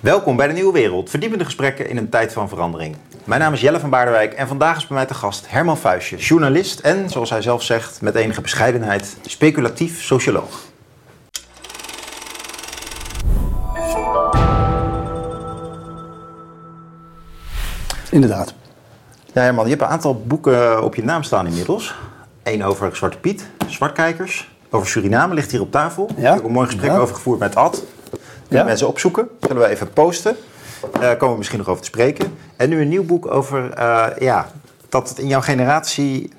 Welkom bij de Nieuwe Wereld, verdiepende gesprekken in een tijd van verandering. Mijn naam is Jelle van Baardenwijk en vandaag is bij mij te gast Herman Fuisje, journalist en, zoals hij zelf zegt, met enige bescheidenheid, speculatief socioloog. Inderdaad. Ja, Herman, je hebt een aantal boeken op je naam staan inmiddels. Eén over Zwarte Piet, Zwartkijkers. Over Suriname ligt hier op tafel. Ja. Ik heb ook een mooi gesprek Ja. over gevoerd met Ad. Kunnen Ja. mensen opzoeken. Zullen we even posten. Daar komen we misschien nog over te spreken. En nu een nieuw boek over eh, ja, dat het in jouw generatie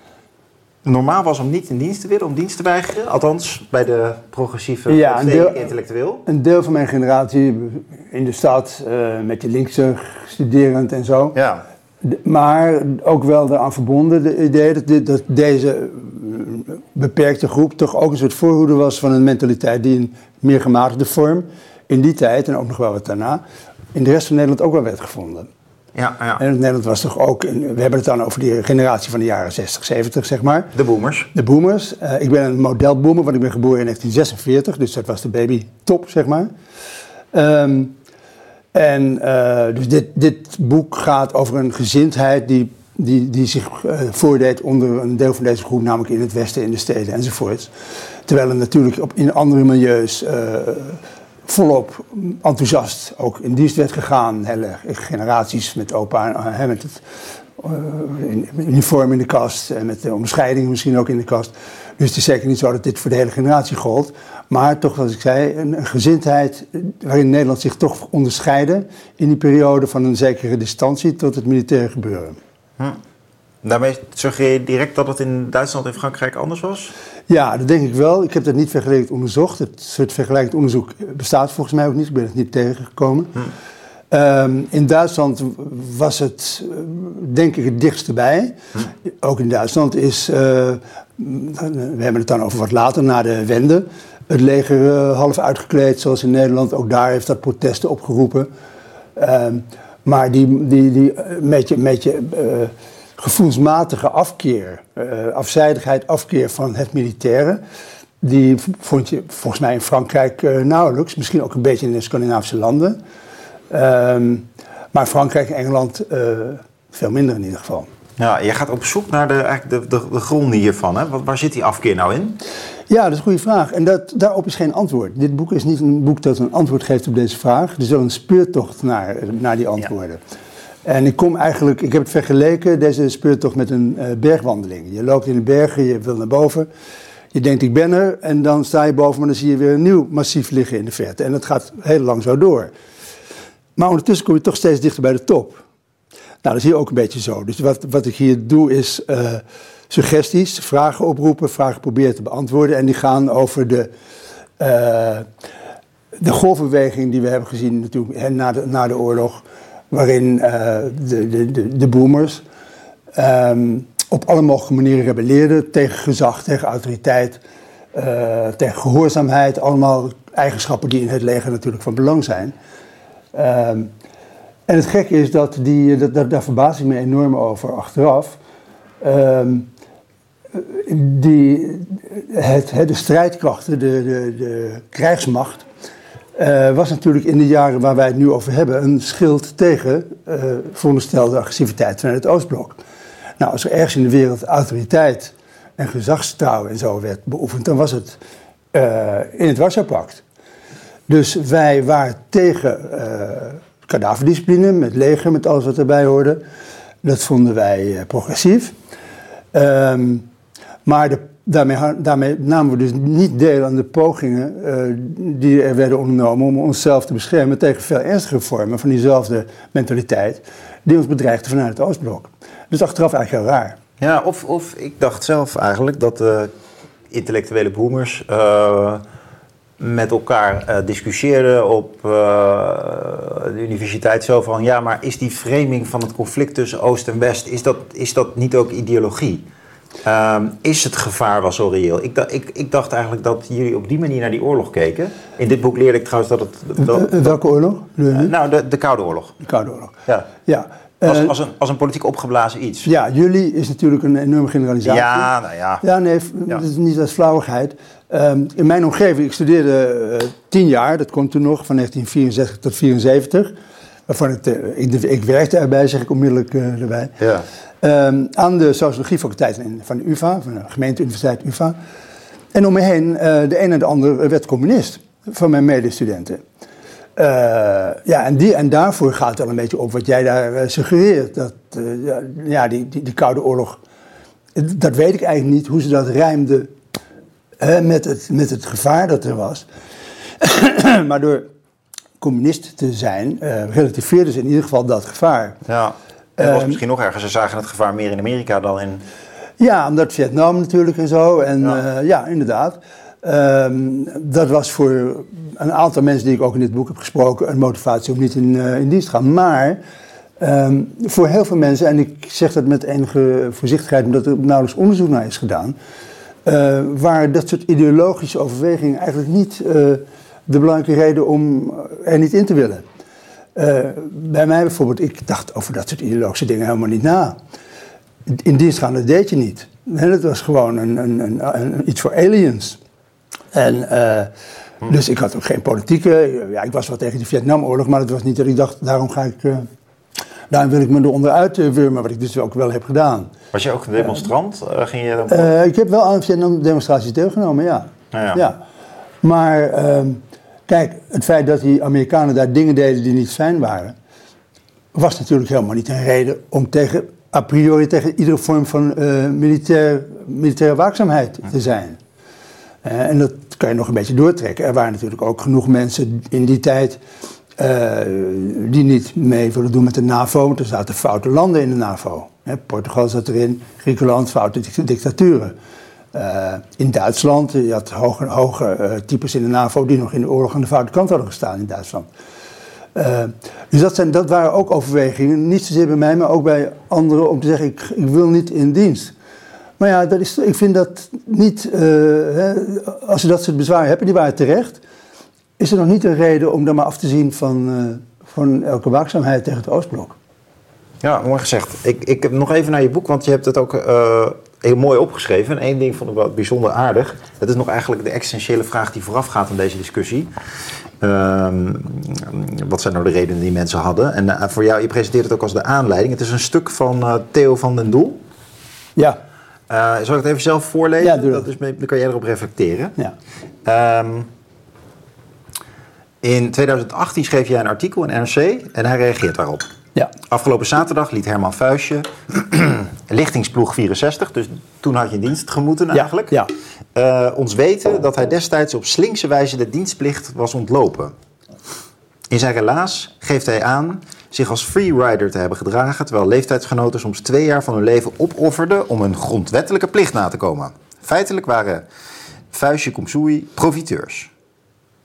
normaal was om niet in dienst te willen, om dienst te weigeren. Althans, bij de progressieve Ja, een deel- intellectueel. Een deel van mijn generatie in de stad, eh, met je linkse studerend en zo. Ja. De- Maar ook wel eraan verbonden, de idee dat, dat deze eh, beperkte groep toch ook een soort voorhoede was van een mentaliteit die in meer gematigde vorm in die tijd en ook nog wel wat daarna in de rest van Nederland ook wel werd gevonden. Ja, ja. En Nederland was toch ook, we hebben het dan over die generatie van de jaren 60, 70 zeg maar. De boomers. De boomers. Eh, ik ben een modelboomer, want ik ben geboren in 1946, dus dat was de baby top, zeg maar. Ehm, en eh, dus dit, dit boek gaat over een gezindheid die, die, die zich eh, voordeed onder een deel van deze groep, namelijk in het westen, in de steden enzovoorts. Terwijl er natuurlijk op, in andere milieus volop enthousiast ook in dienst werd gegaan. Hele generaties met opa, en, eh, met het eh, uniform in de kast en met de omscheiding misschien ook in de kast. Dus het is zeker niet zo dat dit voor de hele generatie gold. Maar toch, zoals ik zei, een, gezindheid eh, waarin Nederland zich toch onderscheidde in die periode van een zekere distantie tot het militaire gebeuren. Daarmee suggereer je direct dat het in Duitsland en Frankrijk anders was? Ja, dat denk ik wel. Ik heb dat niet vergeleken onderzocht. Het soort vergelijkend onderzoek bestaat volgens mij ook niet. Ik ben het niet tegengekomen. Ehm, in Duitsland was het, eh, denk ik, het dichtst bij. Ook in Duitsland is, eh, we hebben het dan over wat later, na de Wende, het leger eh, half uitgekleed, zoals in Nederland. Ook daar heeft dat protesten opgeroepen. Ehm, maar die, die, die beetje, een beetje eh, gevoelsmatige afkeer, eh, afzijdigheid, afkeer van het militaire, die vond je volgens mij in Frankrijk eh, nauwelijks. Misschien ook een beetje in de Scandinavische landen. Ehm, maar Frankrijk en Engeland eh, veel minder in ieder geval. Ja, je gaat op zoek naar de, eigenlijk de, de, de gronden hiervan. Hè? Waar zit die afkeer nou in? Ja, dat is een goede vraag. En dat, daarop is geen antwoord. Dit boek is niet een boek dat een antwoord geeft op deze vraag. Het is wel een speurtocht naar, naar die antwoorden. En ik kom eigenlijk, ik heb het vergeleken, deze speurtocht met een eh, bergwandeling. Je loopt in de bergen, je wil naar boven. Je denkt, ik ben er. En dan sta je boven, maar dan zie je weer een nieuw massief liggen in de verte. En dat gaat heel lang zo door. Maar ondertussen kom je toch steeds dichter bij de top. Nou, dat is hier ook een beetje zo. Dus wat, wat ik hier doe is eh, suggesties, vragen oproepen, vragen proberen te beantwoorden. En die gaan over de, eh, de golfbeweging die we hebben gezien natuurlijk, na, de, na de oorlog. Waarin eh, de, de, de, de boomers ehm, op alle mogelijke manieren rebelleerden tegen gezag, tegen autoriteit, eh, tegen gehoorzaamheid. Allemaal eigenschappen die in het leger natuurlijk van belang zijn. Ehm, en het gekke is dat, die, dat, dat, daar verbaas ik me enorm over achteraf. Ehm, die, het, de strijdkrachten, de, de, de krijgsmacht, eh, was natuurlijk in de jaren waar wij het nu over hebben een schild tegen eh veronderstelde agressiviteit vanuit het Oostblok. Nou, als er ergens in de wereld autoriteit en gezagstrouw en zo werd beoefend, dan was het eh, in het Warschau-pact. Dus wij waren tegen uh, kadaverdiscipline, met leger, met alles wat erbij hoorde. Dat vonden wij uh, progressief. Um, maar de, daarmee, daarmee, namen we dus niet deel aan de pogingen uh, die er werden ondernomen om onszelf te beschermen tegen veel ernstige vormen van diezelfde mentaliteit die ons bedreigde vanuit het Oostblok. Dus achteraf eigenlijk heel raar. Ja, of, of ik dacht zelf eigenlijk dat de intellectuele boomers uh, met elkaar uh, discussieerden op de universiteit zo van... ja, maar is die framing van het conflict tussen Oost en West... is dat, is dat niet ook ideologie? Um, is het gevaar wel zo reëel? Ik, dacht, ik, ik dacht eigenlijk dat jullie op die manier naar die oorlog keken. In dit boek leerde ik trouwens dat het... Dat, Welke oorlog? nou, de, de Koude Oorlog. De Koude Oorlog. Ja. ja. Als, Eh, als, een, als een politiek opgeblazen iets. Ja, jullie is natuurlijk een enorme generalisatie. Ja, nou ja. Ja, nee, Ja. dat is niet als flauwigheid. Ehm, in mijn omgeving, ik studeerde eh, tien jaar, dat kon toen nog, van 1964 tot 74. Waarvan ik, eh, ik, ik werkte erbij, zeg ik onmiddellijk eh, erbij. Ja. Ehm, aan de sociologiefaculteit van de UvA, van de gemeenteuniversiteit UvA. En om me heen, eh, de een en de ander werd communist van mijn medestudenten. Eh, ja, en, die, en daarvoor gaat het al een beetje op wat jij daar eh, suggereert. Dat, ja, die, die, Koude Oorlog, dat weet ik eigenlijk niet, hoe ze dat rijmden hè, met, het, met het gevaar dat er was. maar door communist te zijn, relativeerden ze in ieder geval dat gevaar. ja. Het was Ehm, misschien nog erger. Ze zagen het gevaar meer in Amerika dan in... Ja, omdat Vietnam natuurlijk en zo. En Ja. ja, ja inderdaad. Ehm, dat was voor een aantal mensen die ik ook in dit boek heb gesproken... een motivatie om niet in, eh, in dienst te gaan. Maar ehm, voor heel veel mensen, en ik zeg dat met enige voorzichtigheid... omdat er nauwelijks onderzoek naar is gedaan... eh waren dat soort ideologische overwegingen eigenlijk niet eh, de belangrijke reden om er niet in te willen. Eh, bij mij bijvoorbeeld, ik dacht over dat soort ideologische dingen helemaal niet na. In dienst gaan, dat deed je niet. Nee, dat was gewoon een, een, een, iets voor aliens. En, eh, Dus ik had ook geen politieke... Ja, ik was wel tegen de Vietnamoorlog, maar het was niet dat ik dacht... daarom ga ik... eh, daarom wil ik me eronder uitwurmen, wat ik dus ook wel heb gedaan. Was je ook een demonstrant? Ging je dan... Ik heb wel aan Vietnam-demonstraties deelgenomen, ja. Nou ja. Maar ehm, kijk, het feit dat die Amerikanen daar dingen deden die niet fijn waren, was natuurlijk helemaal niet een reden om tegen, a priori tegen iedere vorm van eh, militair, militaire waakzaamheid te zijn. Eh, en dat kan je nog een beetje doortrekken. Er waren natuurlijk ook genoeg mensen in die tijd eh, die niet mee wilden doen met de NAVO, want er zaten foute landen in de NAVO. Portugal zat erin, Griekenland, foute dict- dictaturen. Eh, in Duitsland, je had hoge, hoge eh, types in de NAVO die nog in de oorlog aan de foute kant hadden gestaan in Duitsland. Eh, dus dat, zijn, dat waren ook overwegingen, niet zozeer bij mij, maar ook bij anderen, om te zeggen: ik, wil niet in dienst. Maar ja, dat is, ik vind dat niet, hè, als ze dat soort bezwaren hebben, die waren terecht, is er nog niet een reden om daar maar af te zien van, van elke waakzaamheid tegen het Oostblok. Ja, mooi gezegd. Ik, ik heb nog even naar je boek, want je hebt het ook heel mooi opgeschreven. En één ding vond ik wel bijzonder aardig. Dat is nog eigenlijk de essentiële vraag die voorafgaat aan deze discussie. Ehm, wat zijn nou de redenen die mensen hadden? En eh, voor jou, je presenteert het ook als de aanleiding. Het is een stuk van eh, Theo van den Doel. Ja, Eh, zal ik het even zelf voorlezen? Ja, doe dat dat. is, dan kan jij erop reflecteren. ja. Ehm, in 2018 schreef jij een artikel in NRC en hij reageert daarop. Ja. Afgelopen zaterdag liet Herman Vuistje, lichtingsploeg 64, dus toen had je dienst gemoeten eigenlijk, ja. eh, ons weten dat hij destijds op slinkse wijze de dienstplicht was ontlopen. In zijn relaas geeft hij aan zich als freerider te hebben gedragen, terwijl leeftijdsgenoten soms twee jaar van hun leven opofferden om hun grondwettelijke plicht na te komen. Feitelijk waren Vuistje Komsoei profiteurs,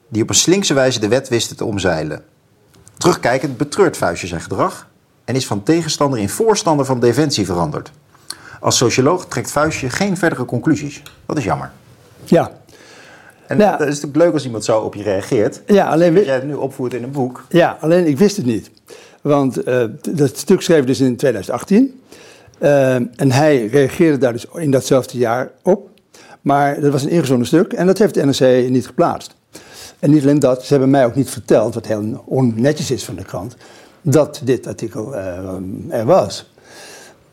die op een slinkse wijze de wet wisten te omzeilen. Terugkijkend betreurt Vuistje zijn gedrag en is van tegenstander in voorstander van defensie veranderd. Als socioloog trekt Vuistje geen verdere conclusies. Dat is jammer. ja. En Ja. dat is natuurlijk leuk als iemand zo op je reageert. Ja, alleen, Dat jij het nu opvoert in een boek. ja, alleen ik wist het niet. Want eh, dat stuk schreef dus in 2018. Eh, en hij reageerde daar dus in datzelfde jaar op. Maar dat was een ingezonden stuk en dat heeft de NRC niet geplaatst. En niet alleen dat, ze hebben mij ook niet verteld, wat heel onnetjes is van de krant, dat dit artikel eh, er was.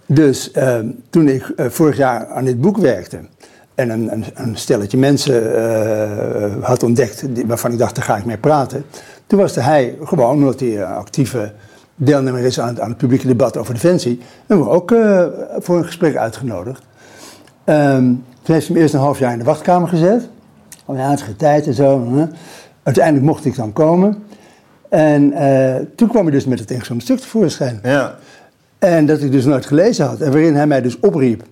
Dus eh, toen ik eh, vorig jaar aan dit boek werkte en een, een, een stelletje mensen eh, had ontdekt waarvan ik dacht, daar ga ik mee praten. Toen was hij gewoon, omdat hij een actieve deelnemer is aan het, aan het publieke debat over defensie, en we ook voor een gesprek uitgenodigd. Ehm, toen heeft hij me eerst een half jaar in de wachtkamer gezet. Het is geen tijd en zo. hè. Uiteindelijk mocht ik dan komen. En eh, toen kwam hij dus met het ingezonden stuk tevoorschijn. Ja. En dat ik dus nooit gelezen had. En waarin hij mij dus opriep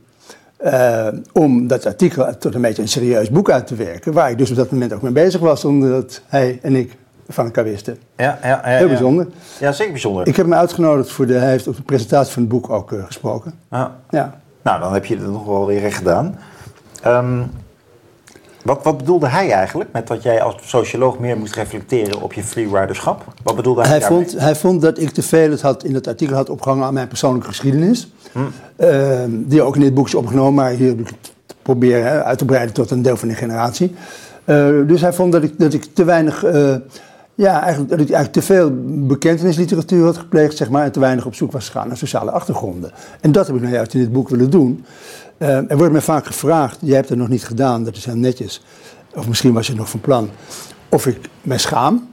eh, om dat artikel tot een beetje een serieus boek uit te werken. Waar ik dus op dat moment ook mee bezig was, zonder dat hij en ik van elkaar wisten. Ja, ja, ja, Heel bijzonder. Ja, zeker bijzonder. Ik heb hem uitgenodigd voor de, hij heeft op de presentatie van het boek ook eh, gesproken. Ja. Ja. Nou, dan heb je het nog wel weer recht gedaan. Ehm, Wat, wat bedoelde hij eigenlijk met dat jij als socioloog meer moest reflecteren op je freeriderschap? Wat bedoelde hij Hij daarmee? vond, hij vond dat ik te veel het had, in het artikel had opgehangen aan mijn persoonlijke geschiedenis. Eh, die ook in dit boek is opgenomen, maar hier heb ik het proberen uit te breiden tot een deel van die generatie. Eh, dus hij vond dat ik, dat ik te weinig, eh, ja, eigenlijk, dat ik eigenlijk te veel bekentenisliteratuur had gepleegd, zeg maar, en te weinig op zoek was gegaan naar sociale achtergronden. En dat heb ik nou juist in dit boek willen doen. Eh, er wordt mij vaak gevraagd, jij hebt het nog niet gedaan, dat is heel netjes. Of misschien was je nog van plan. Of ik mij schaam.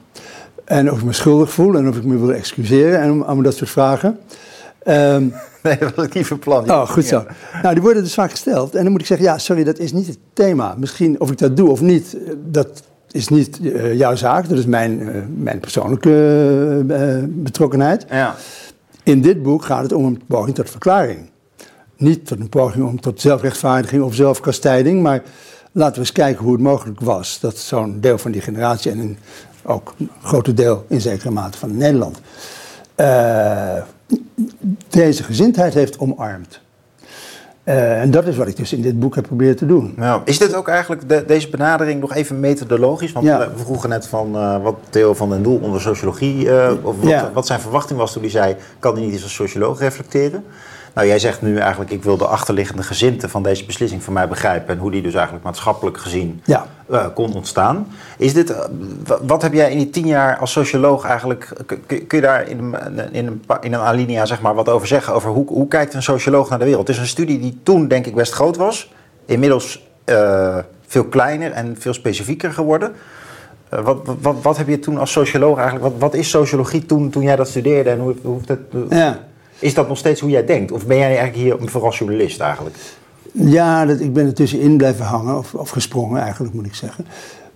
En of ik me schuldig voel en of ik me wil excuseren en allemaal dat soort vragen. Ehm, Nee, dat was ik niet van plan. oh, goed zo. Nou, die worden dus vaak gesteld. En dan moet ik zeggen, ja, sorry, dat is niet het thema. Misschien of ik dat doe of niet, eh, dat is niet eh, jouw zaak. Dat is mijn, eh, mijn persoonlijke eh, betrokkenheid. Ja. In dit boek gaat het om een poging tot verklaring. Niet tot een poging om tot zelfrechtvaardiging of zelfkastijding, maar laten we eens kijken hoe het mogelijk was dat zo'n deel van die generatie en een, ook een grote deel in zekere mate van Nederland deze gezindheid heeft omarmd. Eh, en dat is wat ik dus in dit boek heb proberen te doen. Nou, is dit ook eigenlijk de- deze benadering nog even methodologisch? Want Ja. we vroegen net van eh, wat Theo van den Doel onder sociologie, eh, of wat, Ja. wat zijn verwachting was toen hij zei, kan hij niet eens als socioloog reflecteren? Nou, jij zegt nu eigenlijk, ik wil de achterliggende gezinte van deze beslissing van mij begrijpen en hoe die dus eigenlijk maatschappelijk gezien Ja. eh, kon ontstaan. Is dit, eh, wa- wat heb jij in die tien jaar als socioloog eigenlijk, kun, je daar in een, in, een, in een alinea zeg maar wat over zeggen? Over hoe, hoe kijkt een socioloog naar de wereld? Het is een studie die toen denk ik best groot was. Inmiddels eh, veel kleiner en veel specifieker geworden. Wat, wat, wat, heb je toen als socioloog eigenlijk, wat, wat is sociologie toen, toen jij dat studeerde en hoe, hoe dat, Ja. Is dat nog steeds hoe jij denkt? Of ben jij eigenlijk hier vooral journalist eigenlijk? Ja, dat, ik ben er tussenin blijven hangen, of, of gesprongen eigenlijk moet ik zeggen.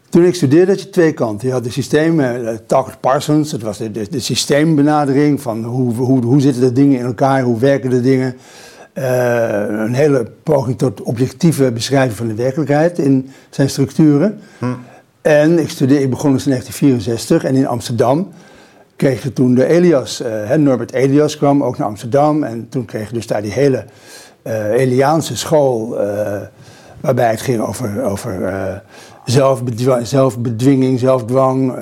Toen ik studeerde had je twee kanten. Je had de systemen, uh, Tucker Parsons, dat was de, de, de systeembenadering van hoe, hoe, hoe zitten de dingen in elkaar, hoe werken de dingen. Eh, een hele poging tot objectieve beschrijving van de werkelijkheid in zijn structuren. En ik, studeerde, ik begon dus in 1964 en in Amsterdam kreeg je toen de Elias, eh, Norbert Elias kwam ook naar Amsterdam. En toen kreeg dus daar die hele eh, Eliaanse school, eh, waarbij het ging over, over zelfbedwinging, zelfdwang,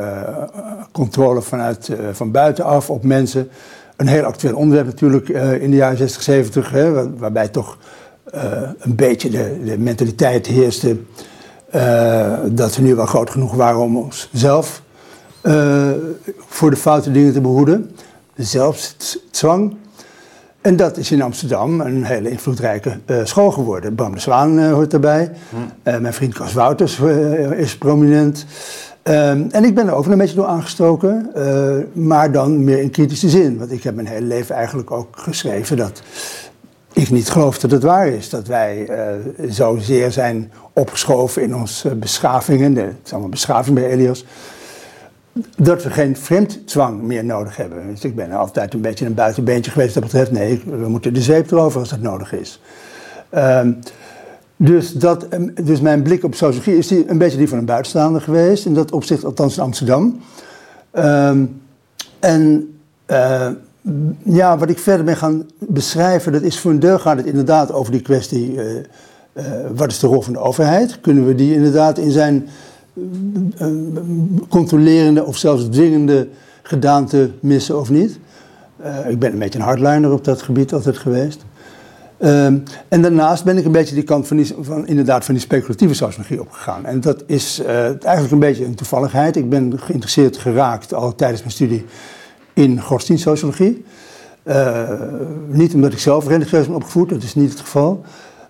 controle vanuit, van buitenaf op mensen. Een heel actueel onderwerp natuurlijk in de jaren 60, 70, hè, waar- waarbij toch een beetje de, de mentaliteit heerste dat we nu wel groot genoeg waren om onszelf eh, voor de foute dingen te behoeden. De zelfzwang. En dat is in Amsterdam een hele invloedrijke eh, school geworden. Bram de Zwaan eh, hoort daarbij. Eh, mijn vriend Cas Wouters is prominent. Ehm, en ik ben er ook een beetje door aangestoken, maar dan meer in kritische zin. Want ik heb mijn hele leven eigenlijk ook geschreven dat ik niet geloof dat het waar is. Dat wij eh zozeer zijn opgeschoven in onze beschavingen. Het is allemaal beschaving bij Elias. Dat we geen vreemdzwang meer nodig hebben. Dus ik ben altijd een beetje een buitenbeentje geweest dat betreft. Nee, we moeten de zeep erover als dat nodig is. Ehm, dus, dat, em, dus mijn blik op sociologie is die, een beetje die van een buitenstaander geweest. In dat opzicht, althans in Amsterdam. Ehm, en eh, ja, wat ik verder ben gaan beschrijven, dat is voor een deel gaat het inderdaad over die kwestie. eh, eh, wat is de rol van de overheid? Kunnen we die inderdaad in zijn controlerende of zelfs dwingende gedaante missen of niet? Eh, ik ben een beetje een hardliner op dat gebied altijd geweest. Ehm, en daarnaast ben ik een beetje die kant van, die, inderdaad, van die speculatieve sociologie opgegaan. En dat is eh, eigenlijk een beetje een toevalligheid. Ik ben geïnteresseerd geraakt al tijdens mijn studie in godsdienstsociologie. Eh, niet omdat ik zelf religieus ben opgevoed, dat is niet het geval.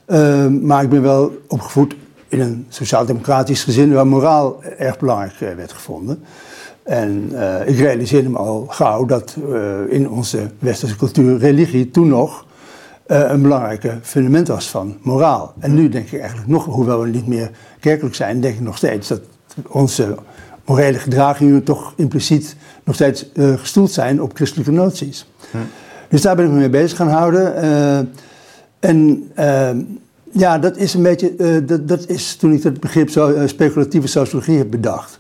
Ehm, maar ik ben wel opgevoed in een sociaal-democratisch gezin waar moraal erg belangrijk eh, werd gevonden. En eh, ik realiseerde me al gauw dat eh, in onze westerse cultuur religie toen nog een belangrijke fundament was van moraal. En nu denk ik eigenlijk nog, hoewel we niet meer kerkelijk zijn, denk ik nog steeds dat onze morele gedragingen toch impliciet nog steeds gestoeld zijn op christelijke noties. Dus daar ben ik me mee bezig gaan houden. en ja, dat is een beetje, eh, dat, is toen ik het begrip eh, speculatieve sociologie heb bedacht.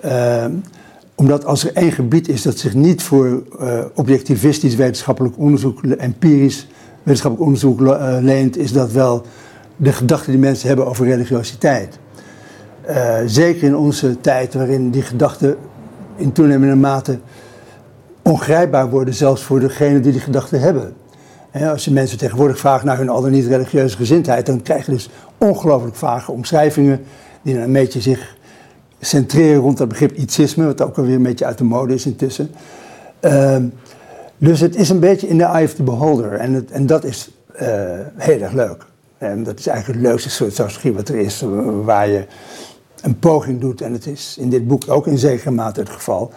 Eh, omdat als er één gebied is dat zich niet voor objectivistisch wetenschappelijk onderzoek, empirisch wetenschappelijk onderzoek leent, is dat wel de gedachten die mensen hebben over religiositeit. Zeker in onze tijd waarin die gedachten in toenemende mate ongrijpbaar worden, zelfs voor degenen die die gedachten hebben. Als je mensen tegenwoordig vraagt naar hun al dan niet religieuze gezindheid, dan krijg je dus ongelooflijk vage omschrijvingen die een beetje zich centreren rond dat begrip ietsisme, wat ook alweer een beetje uit de mode is intussen. Ehm, dus het is een beetje in de eye of the beholder en, het, en dat is uh, heel erg leuk. En dat is eigenlijk het leukste soort sociologie wat er is, waar je een poging doet, en het is in dit boek ook in zekere mate het geval,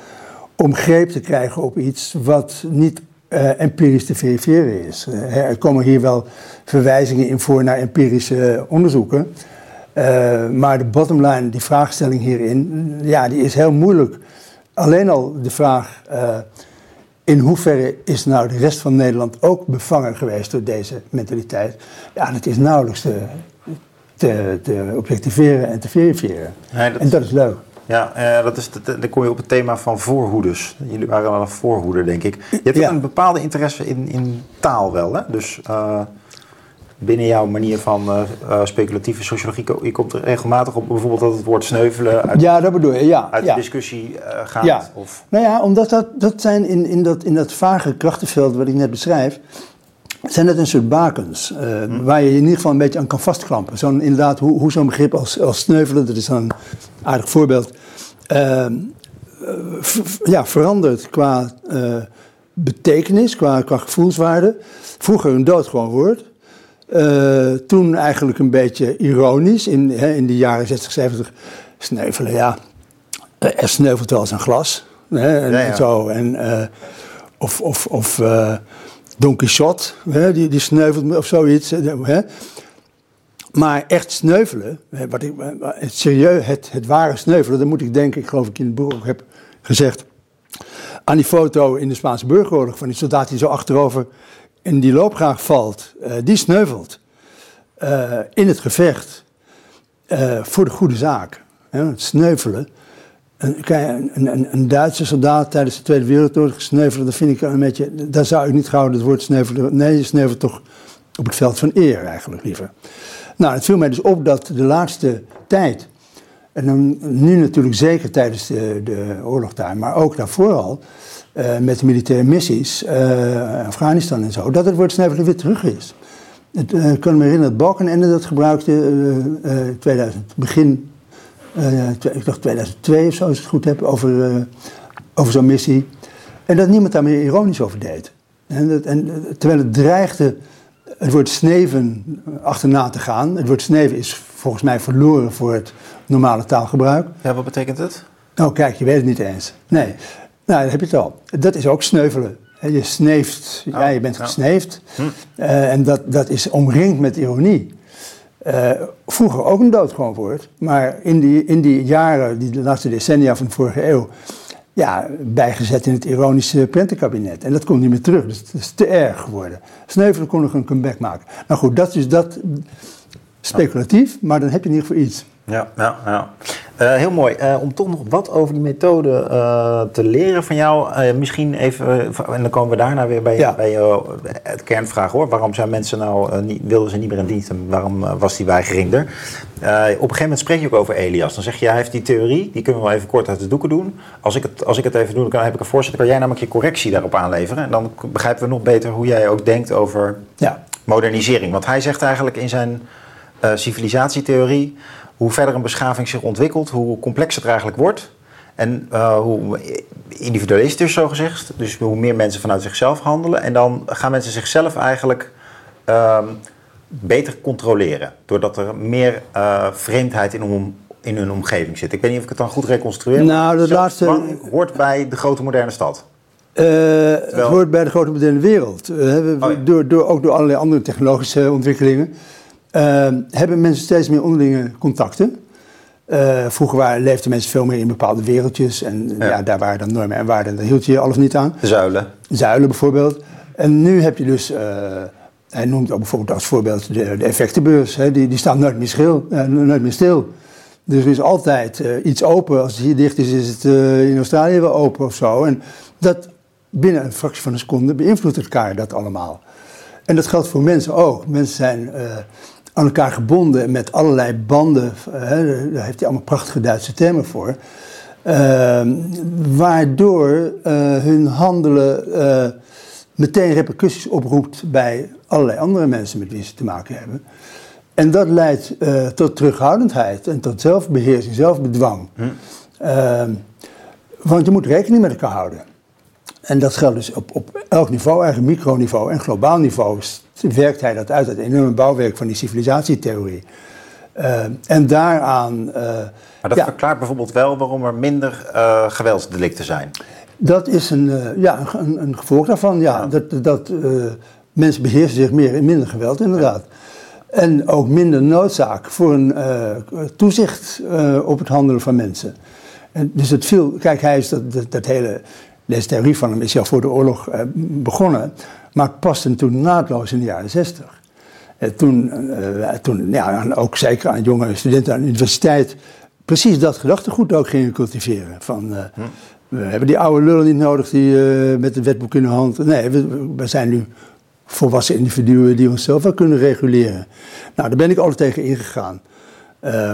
om greep te krijgen op iets wat niet uh, empirisch te verifiëren is. Uh, er komen hier wel verwijzingen in voor naar empirische onderzoeken. Uh, maar de bottomline, die vraagstelling hierin, ja, die is heel moeilijk. Alleen al de vraag in hoeverre is nou de rest van Nederland ook bevangen geweest door deze mentaliteit? Ja, dat is nauwelijks te, te, te objectiveren en te verifiëren. en dat is leuk. Ja, uh, dat is, dan kom je op het thema van voorhoeders. Jullie waren wel een voorhoeder, denk ik. Je hebt ook een bepaalde interesse in, in taal wel, hè? Dus uh, binnen jouw manier van uh, speculatieve sociologie, je komt er regelmatig op bijvoorbeeld dat het woord sneuvelen uit, ja, dat bedoel je, ja, uit de discussie gaat. Ja. Of... Nou ja, omdat dat, dat zijn in, in, dat, in dat vage krachtenveld wat ik net beschrijf, zijn dat een soort bakens, hm. waar je in ieder geval een beetje aan kan vastklampen. Zo'n, inderdaad, hoe, hoe zo'n begrip als, als sneuvelen, dat is dan een aardig voorbeeld, uh, ja, verandert qua uh, betekenis, qua, qua gevoelswaarde. Vroeger een doodgewoon woord. Uh, toen eigenlijk een beetje ironisch, in, hè, in de jaren 60, 70, sneuvelen, ja. Er sneuvelt wel eens een glas. Hè, en, ja, ja. zo. En, of of, of Don Quixote, hè, die, die sneuvelt of zoiets. Hè. Maar echt sneuvelen, wat ik, het, serieus, het, het ware sneuvelen, dat moet ik denken, ik geloof ik in het boek ook heb gezegd, aan die foto in de Spaanse burgeroorlog van die soldaat die zo achterover in die loopgraag valt, uh, die sneuvelt in het gevecht voor de goede zaak. het sneuvelen. Een, een, een, Duitse soldaat tijdens de Tweede Wereldoorlog sneuvelen, dat vind ik een beetje, daar zou ik niet gauw het woord sneuvelen. Nee, je sneuvelt toch op het veld van eer eigenlijk liever. Nou, het viel mij dus op dat de laatste tijd, en nu natuurlijk zeker tijdens de, de oorlog daar, maar ook daarvoor al, uh, met de militaire missies, uh, Afghanistan en zo, dat het woord sneuvelen weer terug is. Het, uh, ik kan me herinneren dat Balkenende dat gebruikte, 2000, begin, ik dacht 2002 of zo, als ik het goed heb, over, over zo'n missie. En dat niemand daar meer ironisch over deed. En, dat, en terwijl het dreigde het woord sneven achterna te gaan. Het woord sneven is volgens mij verloren voor het normale taalgebruik. Ja, wat betekent het? Oh, kijk, je weet het niet eens. Nee, nou, dan heb je het al. Dat is ook sneuvelen. Je sneeft, ja, je bent gesneefd. Hm. Uh, en dat, dat is omringd met ironie. Uh, vroeger ook een doodgewoon woord, maar in die, in die jaren, die de laatste decennia van de vorige eeuw, ja, bijgezet in het ironische prentenkabinet. En dat komt niet meer terug, dus het is te erg geworden. Sneuvelen kon nog een comeback maken. Nou goed, dat is dat speculatief, maar dan heb je in ieder geval iets. Ja, ja, ja. Uh, heel mooi. Uh, om toch nog wat over die methode uh, te leren van jou. misschien even, en dan komen we daarna weer bij, ja. bij het kernvraag hoor. Waarom zijn mensen nou, niet, wilden ze niet meer in dienst en waarom was die weigering er? op een gegeven moment spreek je ook over Elias. Dan zeg je, hij heeft die theorie, die kunnen we wel even kort uit de doeken doen. Als ik het, als ik het even doe, dan heb ik een voorzitter. Kan jij namelijk je correctie daarop aanleveren? En dan begrijpen we nog beter hoe jij ook denkt over ja. modernisering. Want hij zegt eigenlijk in zijn civilisatietheorie hoe verder een beschaving zich ontwikkelt, hoe complexer het eigenlijk wordt. En uh, hoe individualistisch zo gezegd. Dus hoe meer mensen vanuit zichzelf handelen. En dan gaan mensen zichzelf eigenlijk uh, beter controleren. Doordat er meer uh, vreemdheid in, om, in hun omgeving zit. Ik weet niet of ik het dan goed reconstrueer. Nou, dat laatste... hoort bij de grote moderne stad. Uh, Terwijl... Het hoort bij de grote moderne wereld. Uh, oh, ja. door, door, ook door allerlei andere technologische ontwikkelingen. Uh, hebben mensen steeds meer onderlinge contacten. Uh, vroeger waren, leefden mensen veel meer in bepaalde wereldjes. En ja. ja daar waren dan normen en waarden. Daar hield je alles niet aan. Zuilen. Zuilen bijvoorbeeld. En nu heb je dus... Uh, hij noemt ook bijvoorbeeld als voorbeeld de, de effectenbeurs. Hè, die, die staan nooit meer, schil, uh, nooit meer stil. Dus er is altijd iets open. Als het hier dicht is, is het in Australië wel open of zo. En dat binnen een fractie van een seconde beïnvloedt elkaar dat allemaal. En dat geldt voor mensen ook. Mensen zijn aan elkaar gebonden met allerlei banden. Hè, daar heeft hij allemaal prachtige Duitse termen voor. Ehm, waardoor eh, hun handelen eh, meteen repercussies oproept bij allerlei andere mensen met wie ze te maken hebben. En dat leidt eh, tot terughoudendheid en tot zelfbeheersing, zelfbedwang. Hm. Ehm, want je moet rekening met elkaar houden. En dat geldt dus op, op elk niveau, eigenlijk microniveau en globaal niveau, werkt hij dat uit, het enorme bouwwerk van die civilisatietheorie. Uh, en daaraan. Uh, maar dat verklaart bijvoorbeeld wel waarom er minder uh, geweldsdelicten zijn. Dat is een, ja, een, een gevolg daarvan, ja. ja. Dat, dat mensen beheersen zich meer in minder geweld, inderdaad. Ja. En ook minder noodzaak voor een toezicht op het handelen van mensen. En dus het viel, kijk, hij is dat, dat, dat hele deze theorie van hem is ja voor de oorlog eh, begonnen, maar paste toen naadloos in de jaren zestig. Eh, toen, uh, toen ja, ook zeker aan jonge studenten aan de universiteit, precies dat gedachtegoed ook gingen cultiveren. Van, hm. We hebben die oude lullen niet nodig die met het wetboek in de hand. Nee, we, we, zijn nu volwassen individuen die onszelf wel kunnen reguleren. Nou, daar ben ik altijd tegen ingegaan.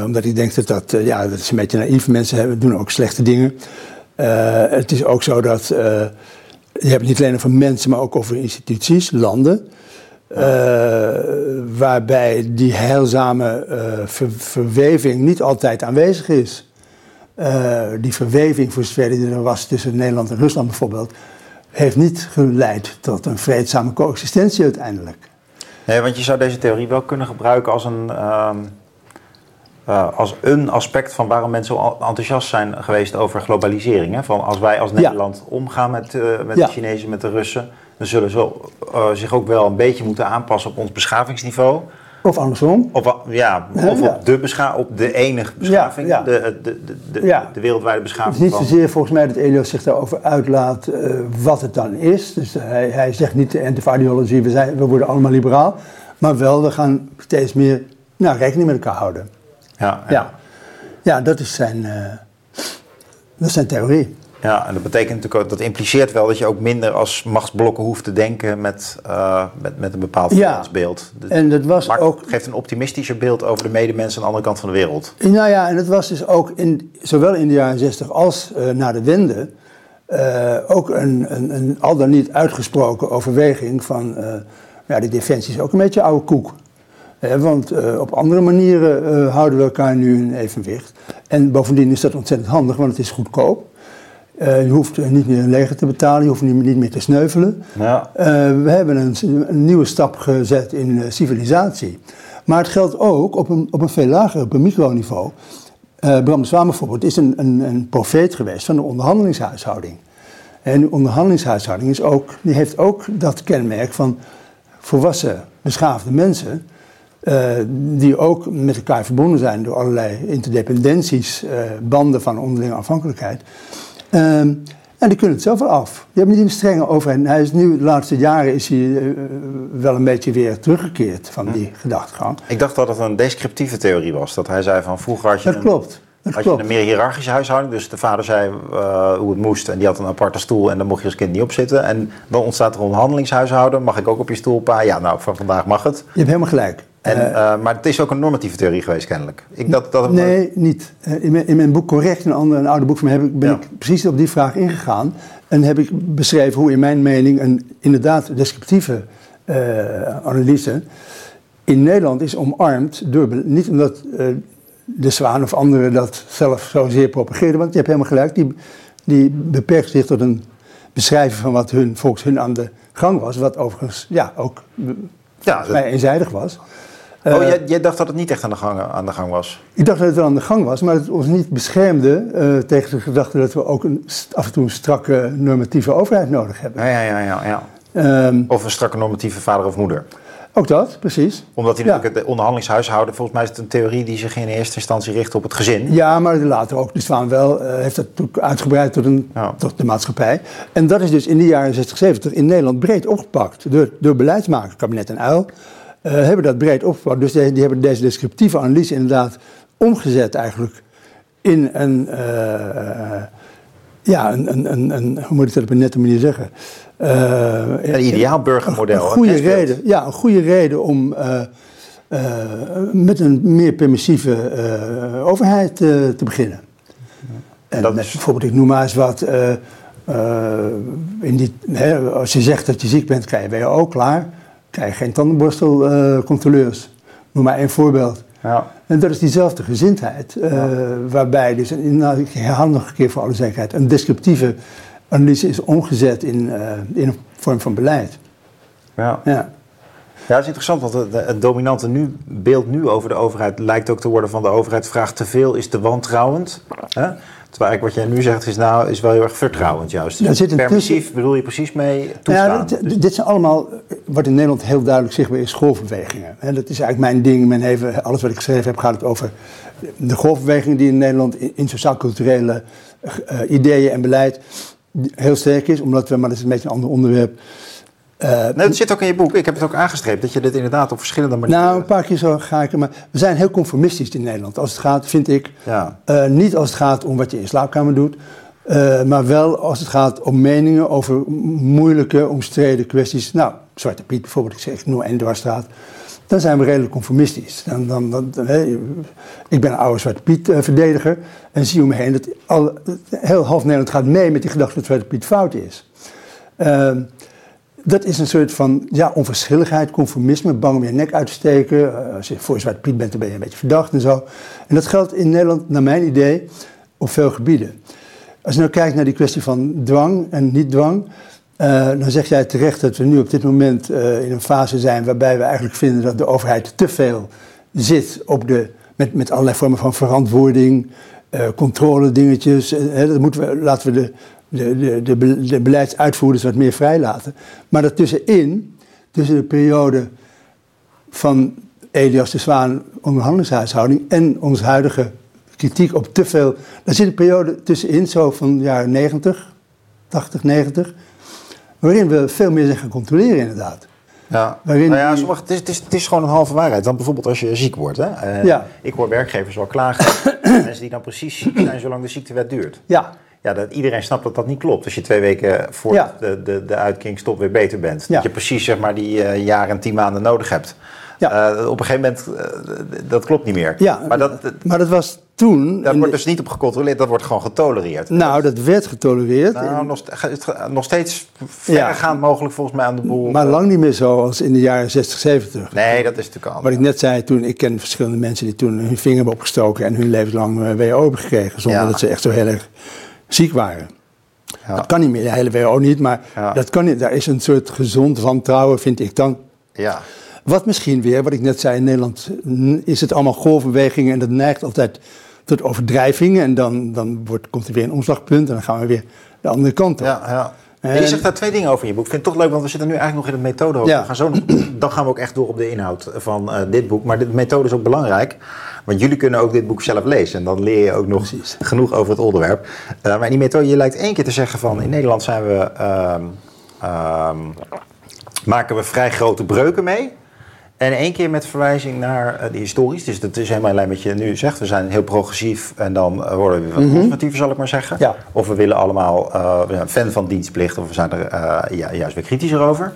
omdat ik denk dat dat, ja, dat is een beetje naïef. Mensen hebben, doen ook slechte dingen. Uh, het is ook zo dat uh, je hebt het niet alleen over mensen, maar ook over instituties, landen. Uh, waarbij die heilzame ver verweving niet altijd aanwezig is. die verweving, voor zover die er was tussen Nederland en Rusland bijvoorbeeld, heeft niet geleid tot een vreedzame coexistentie uiteindelijk. Nee, want je zou deze theorie wel kunnen gebruiken als een. Ehm, uh, als een aspect van waarom mensen zo enthousiast zijn geweest over globalisering. Hè? Van als wij als Nederland omgaan met, uh, met ja. de Chinezen, met de Russen, dan zullen ze uh, zich ook wel een beetje moeten aanpassen op ons beschavingsniveau. Of andersom. Of, ja, of Op, de bescha op de enige beschaving, De, de, de, de, de, wereldwijde beschaving. Het is niet zozeer volgens mij dat Elias zich daarover uitlaat wat het dan is. Dus hij, hij zegt niet de end of ideology, we, zijn, we worden allemaal liberaal. Maar wel, we gaan steeds meer nou, rekening met elkaar houden. Ja, ja. ja. dat is zijn, uh, dat is zijn theorie. Ja, en dat betekent natuurlijk ook, dat impliceert wel dat je ook minder als machtsblokken hoeft te denken met, uh, met, met een bepaald ja, beeld. En dat was ook. Geeft een optimistischer beeld over de medemensen aan de andere kant van de wereld. Nou ja, en het was dus ook in, zowel in de jaren 60 als uh, na de Wende. Uh, ook een, een, een, al dan niet uitgesproken overweging van. ja, die defensie is ook een beetje oude koek want uh, op andere manieren uh, houden we elkaar nu in evenwicht. En bovendien is dat ontzettend handig, want het is goedkoop. Uh, je hoeft niet meer een leger te betalen, je hoeft niet, niet meer te sneuvelen. Ja. we hebben een, een, nieuwe stap gezet in civilisatie. Maar het geldt ook op een, op een veel lager, op een microniveau. Bram Zwaan bijvoorbeeld is een, een, een profeet geweest van de onderhandelingshuishouding. En de onderhandelingshuishouding is ook, die heeft ook dat kenmerk van volwassen, beschaafde mensen uh, die ook met elkaar verbonden zijn door allerlei interdependenties, uh, banden van onderlinge afhankelijkheid. Uh, en die kunnen het zelf wel af. Die hebben niet een strenge overheid. Hij is nu, de laatste jaren is hij eh, wel een beetje weer teruggekeerd van die gedachtegang. Ik dacht dat het een descriptieve theorie was. Dat hij zei van vroeger had je dat een... klopt. Dat had je een meer hiërarchische huishouding. Dus de vader zei uh, hoe het moest en die had een aparte stoel en daar mocht je als kind niet op zitten. En dan ontstaat er een onderhandelingshuishouden. Mag ik ook op je stoel, pa? Ja, nou, van vandaag mag het. Je hebt helemaal gelijk. En, uh, maar het is ook een normatieve theorie geweest, kennelijk. Ik, dat, dat nee, niet. In mijn, in mijn, boek Correct, een, ander, een oude boek van mij, heb ik, ben ja. ik precies op die vraag ingegaan. En heb ik beschreven hoe in mijn mening een inderdaad descriptieve uh, analyse in Nederland is omarmd. Door, niet omdat uh, de Zwaan of anderen dat zelf zozeer propageerden, want je hebt helemaal gelijk. Die, die beperkt zich tot een beschrijven van wat hun, volgens hun aan de gang was. Wat overigens ja, ook ja, vrij eenzijdig was. Oh, uh, jij, jij, dacht dat het niet echt aan de, gang, aan de gang was? Ik dacht dat het wel aan de gang was, maar dat het ons niet beschermde uh, tegen de gedachte dat we ook een, af en toe een strakke normatieve overheid nodig hebben. Ja, ja, ja. ja, ja. Um, of een strakke normatieve vader of moeder. Ook dat, precies. Omdat hij natuurlijk het onderhandelingshuishouden, volgens mij is het een theorie die zich in eerste instantie richt op het gezin. Ja, maar later ook. Dus Zwaan wel uh, heeft dat natuurlijk uitgebreid tot, een, ja. tot de maatschappij. En dat is dus in de jaren 60, 70 in Nederland breed opgepakt door, door beleidsmakers, kabinet en uil. Uh, hebben dat breed opgepakt. Dus die, die, hebben deze descriptieve analyse inderdaad omgezet eigenlijk in een, uh, ja, een, een, een, een, hoe moet ik dat op een nette manier zeggen? Uh, een ideaal burgermodel. Een, goede reden, ja, een goede reden om met een meer permissieve overheid te beginnen. En dat is... bijvoorbeeld, ik noem maar eens wat. in die, hè, als je zegt dat je ziek bent, krijg je ook klaar. Krijg geen tandenborstelcontroleurs. noem maar één voorbeeld. Ja. En dat is diezelfde gezindheid, waarbij dus, nou, ik herhaal nog een keer voor alle zekerheid, een descriptieve analyse is omgezet in, in een vorm van beleid. Ja. ja. Ja, dat is interessant, want het, dominante nu, beeld nu over de overheid lijkt ook te worden van de overheid vraagt te veel, is te wantrouwend. Hè? Terwijl wat jij nu zegt is, nou, is wel heel erg vertrouwend juist. Dus zit permissief tussen... bedoel je precies mee toestaan? Ja, dit, dit, zijn allemaal, wat in Nederland heel duidelijk zichtbaar is, golfbewegingen. dat is eigenlijk mijn ding. Mijn even, alles wat ik geschreven heb gaat het over de golfbewegingen die in Nederland in, sociaal-culturele uh, ideeën en beleid heel sterk is. Omdat we, maar dat is een beetje een ander onderwerp nee, dat zit ook in je boek. Ik heb het ook aangestreept dat je dit inderdaad op verschillende manieren. Nou, een paar keer zo ga ik. Maar we zijn heel conformistisch in Nederland. Als het gaat, vind ik. Ja. Uh, niet als het gaat om wat je in slaapkamer doet. Uh, maar wel als het gaat om meningen over moeilijke, omstreden kwesties. Nou, Zwarte Piet bijvoorbeeld, ik zeg noem één dwarsstraat. Dan zijn we redelijk conformistisch. Dan, dan, dan, ik ben een oude Zwarte Piet-verdediger. en zie om me heen dat al, heel half Nederland gaat mee met die gedachte dat Zwarte Piet fout is. Ehm, dat is een soort van ja, onverschilligheid, conformisme, bang om je nek uit te steken. Eh, als je voor Zwarte Piet bent, dan ben je een beetje verdacht en zo. En dat geldt in Nederland, naar mijn idee, op veel gebieden. Als je nou kijkt naar die kwestie van dwang en niet-dwang, uh, dan zeg jij terecht dat we nu op dit moment uh, in een fase zijn waarbij we eigenlijk vinden dat de overheid te veel zit op de, met, met allerlei vormen van verantwoording, uh, controle dingetjes. dat moeten we, laten we de de, de, de, beleidsuitvoerders wat meer vrijlaten. Maar daartussenin, tussen de periode van Elias de Zwaan onderhandelingshuishouding en onze huidige kritiek op te veel. Daar zit een periode tussenin, zo van de jaren 90, 80, 90, waarin we veel meer zijn gaan controleren inderdaad. Ja, nou ja sommige, het, is, het, is, het is gewoon een halve waarheid. Dan bijvoorbeeld als je ziek wordt. Hè? Uh, ja. Ik hoor werkgevers wel klagen. mensen die dan precies ziek zijn zolang de ziektewet duurt. Ja ja, dat, iedereen snapt dat dat niet klopt. Als je twee weken voor de, de, de uitkering stopt weer beter bent. Dat je precies zeg maar, die uh, jaar en tien maanden nodig hebt. Ja. Uh, op een gegeven moment, uh, dat klopt niet meer. Ja, maar dat, maar dat was toen... Daar wordt dus niet op gecontroleerd, dat wordt gewoon getolereerd. Nou, dat werd getolereerd. Nou, nog, nog steeds verregaand ja. mogelijk volgens mij aan de boel. Maar lang niet meer zo als in de jaren 60, 70. Nee, dat is natuurlijk anders. Wat ik net zei, toen, ik ken verschillende mensen die toen hun vinger hebben opgestoken... en hun levenslang WO hebben gekregen, zonder dat ze echt zo heel erg ziek waren. Ja. Dat kan niet meer, de hele WO niet, maar dat kan niet. Daar is een soort gezond wantrouwen, vind ik dan. Ja. Wat misschien weer, wat ik net zei, in Nederland is het allemaal golfbewegingen en dat neigt altijd tot overdrijvingen. En dan, dan wordt, komt er weer een omslagpunt en dan gaan we weer de andere kant op. Ja, ja. En je zegt daar twee dingen over in je boek. Ik vind het toch leuk, want we zitten nu eigenlijk nog in de methode. Ja. We gaan zo, dan gaan we ook echt door op de inhoud van uh, dit boek. Maar de methode is ook belangrijk. Want jullie kunnen ook dit boek zelf lezen. En dan leer je ook nog genoeg over het onderwerp. Uh, maar in die methode, je lijkt één keer te zeggen van... in Nederland zijn we, uh, maken we vrij grote breuken mee. En één keer met verwijzing naar uh, de historisch. Dus dat is helemaal alleen wat je nu zegt. We zijn heel progressief en dan uh, worden we wat mm conservatiever, zal ik maar zeggen. Ja. Of we willen allemaal, uh, we zijn fan van dienstplicht of we zijn er ja, juist weer kritischer over.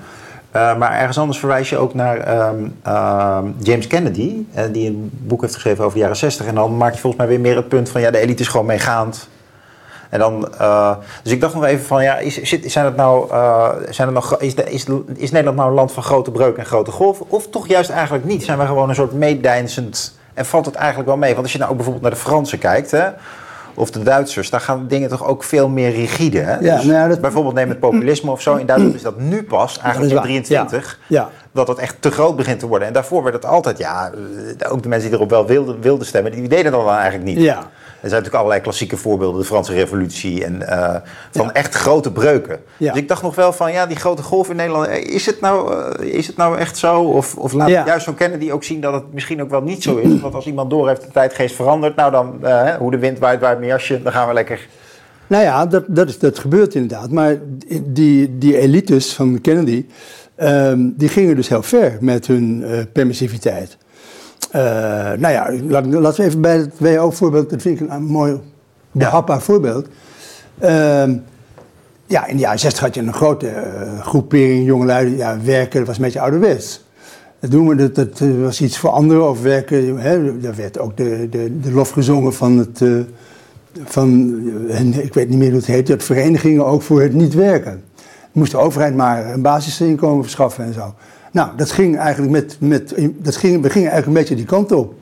Maar ergens anders verwijs je ook naar um, James Kennedy, die een boek heeft geschreven over de jaren 60. En dan maak je volgens mij weer meer het punt van ja, de elite is gewoon meegaand. En dan, uh, dus ik dacht nog even van, ja, is, zijn het nou, zijn het nog, is, is, is Nederland nou een land van grote breuk en grote golven? Of toch juist eigenlijk niet? Zijn we gewoon een soort meedijnsend en valt het eigenlijk wel mee? Want als je nou ook bijvoorbeeld naar de Fransen kijkt, hè, of de Duitsers, daar gaan dingen toch ook veel meer rigide. Hè? Ja, dus nou dat... Bijvoorbeeld neem het populisme of zo. In Duitsland is dat nu pas, eigenlijk in 23, ja. dat het echt te groot begint te worden. En daarvoor werd het altijd, ja, ook de mensen die erop wel wilden, wilden stemmen, die deden dat dan eigenlijk niet. Ja. Er zijn natuurlijk allerlei klassieke voorbeelden, de Franse Revolutie en uh, van echt grote breuken. Dus ik dacht nog wel van, ja, die grote golf in Nederland, eh, is het nou, uh, is het nou echt zo? Of, of laat ja. juist zo kennen die ook zien dat het misschien ook wel niet zo is. Want als iemand door heeft de tijdgeest verandert, nou dan, uh, hoe de wind waait, waait meer jasje, dan gaan we lekker... Nou ja, dat, dat, is, dat gebeurt inderdaad. Maar die, die elites van Kennedy, um, die gingen dus heel ver met hun permissiviteit. Uh, nou ja, laten we even bij het WHO-voorbeeld, dat vind ik een, mooi, behapbaar voorbeeld. Uh, ja, in de jaren 60 had je een grote uh, groepering jongelui ja, werken, dat was een beetje ouderwets. Dat, doen we, dat, dat was iets voor anderen of werken. Hè, daar werd ook de, de, de lof gezongen van het. Van, ik weet niet meer hoe het heet, dat verenigingen ook voor het niet werken. Moest de overheid maar een basisinkomen verschaffen en zo. Nou, dat ging eigenlijk met, met dat ging, we gingen eigenlijk een beetje die kant op.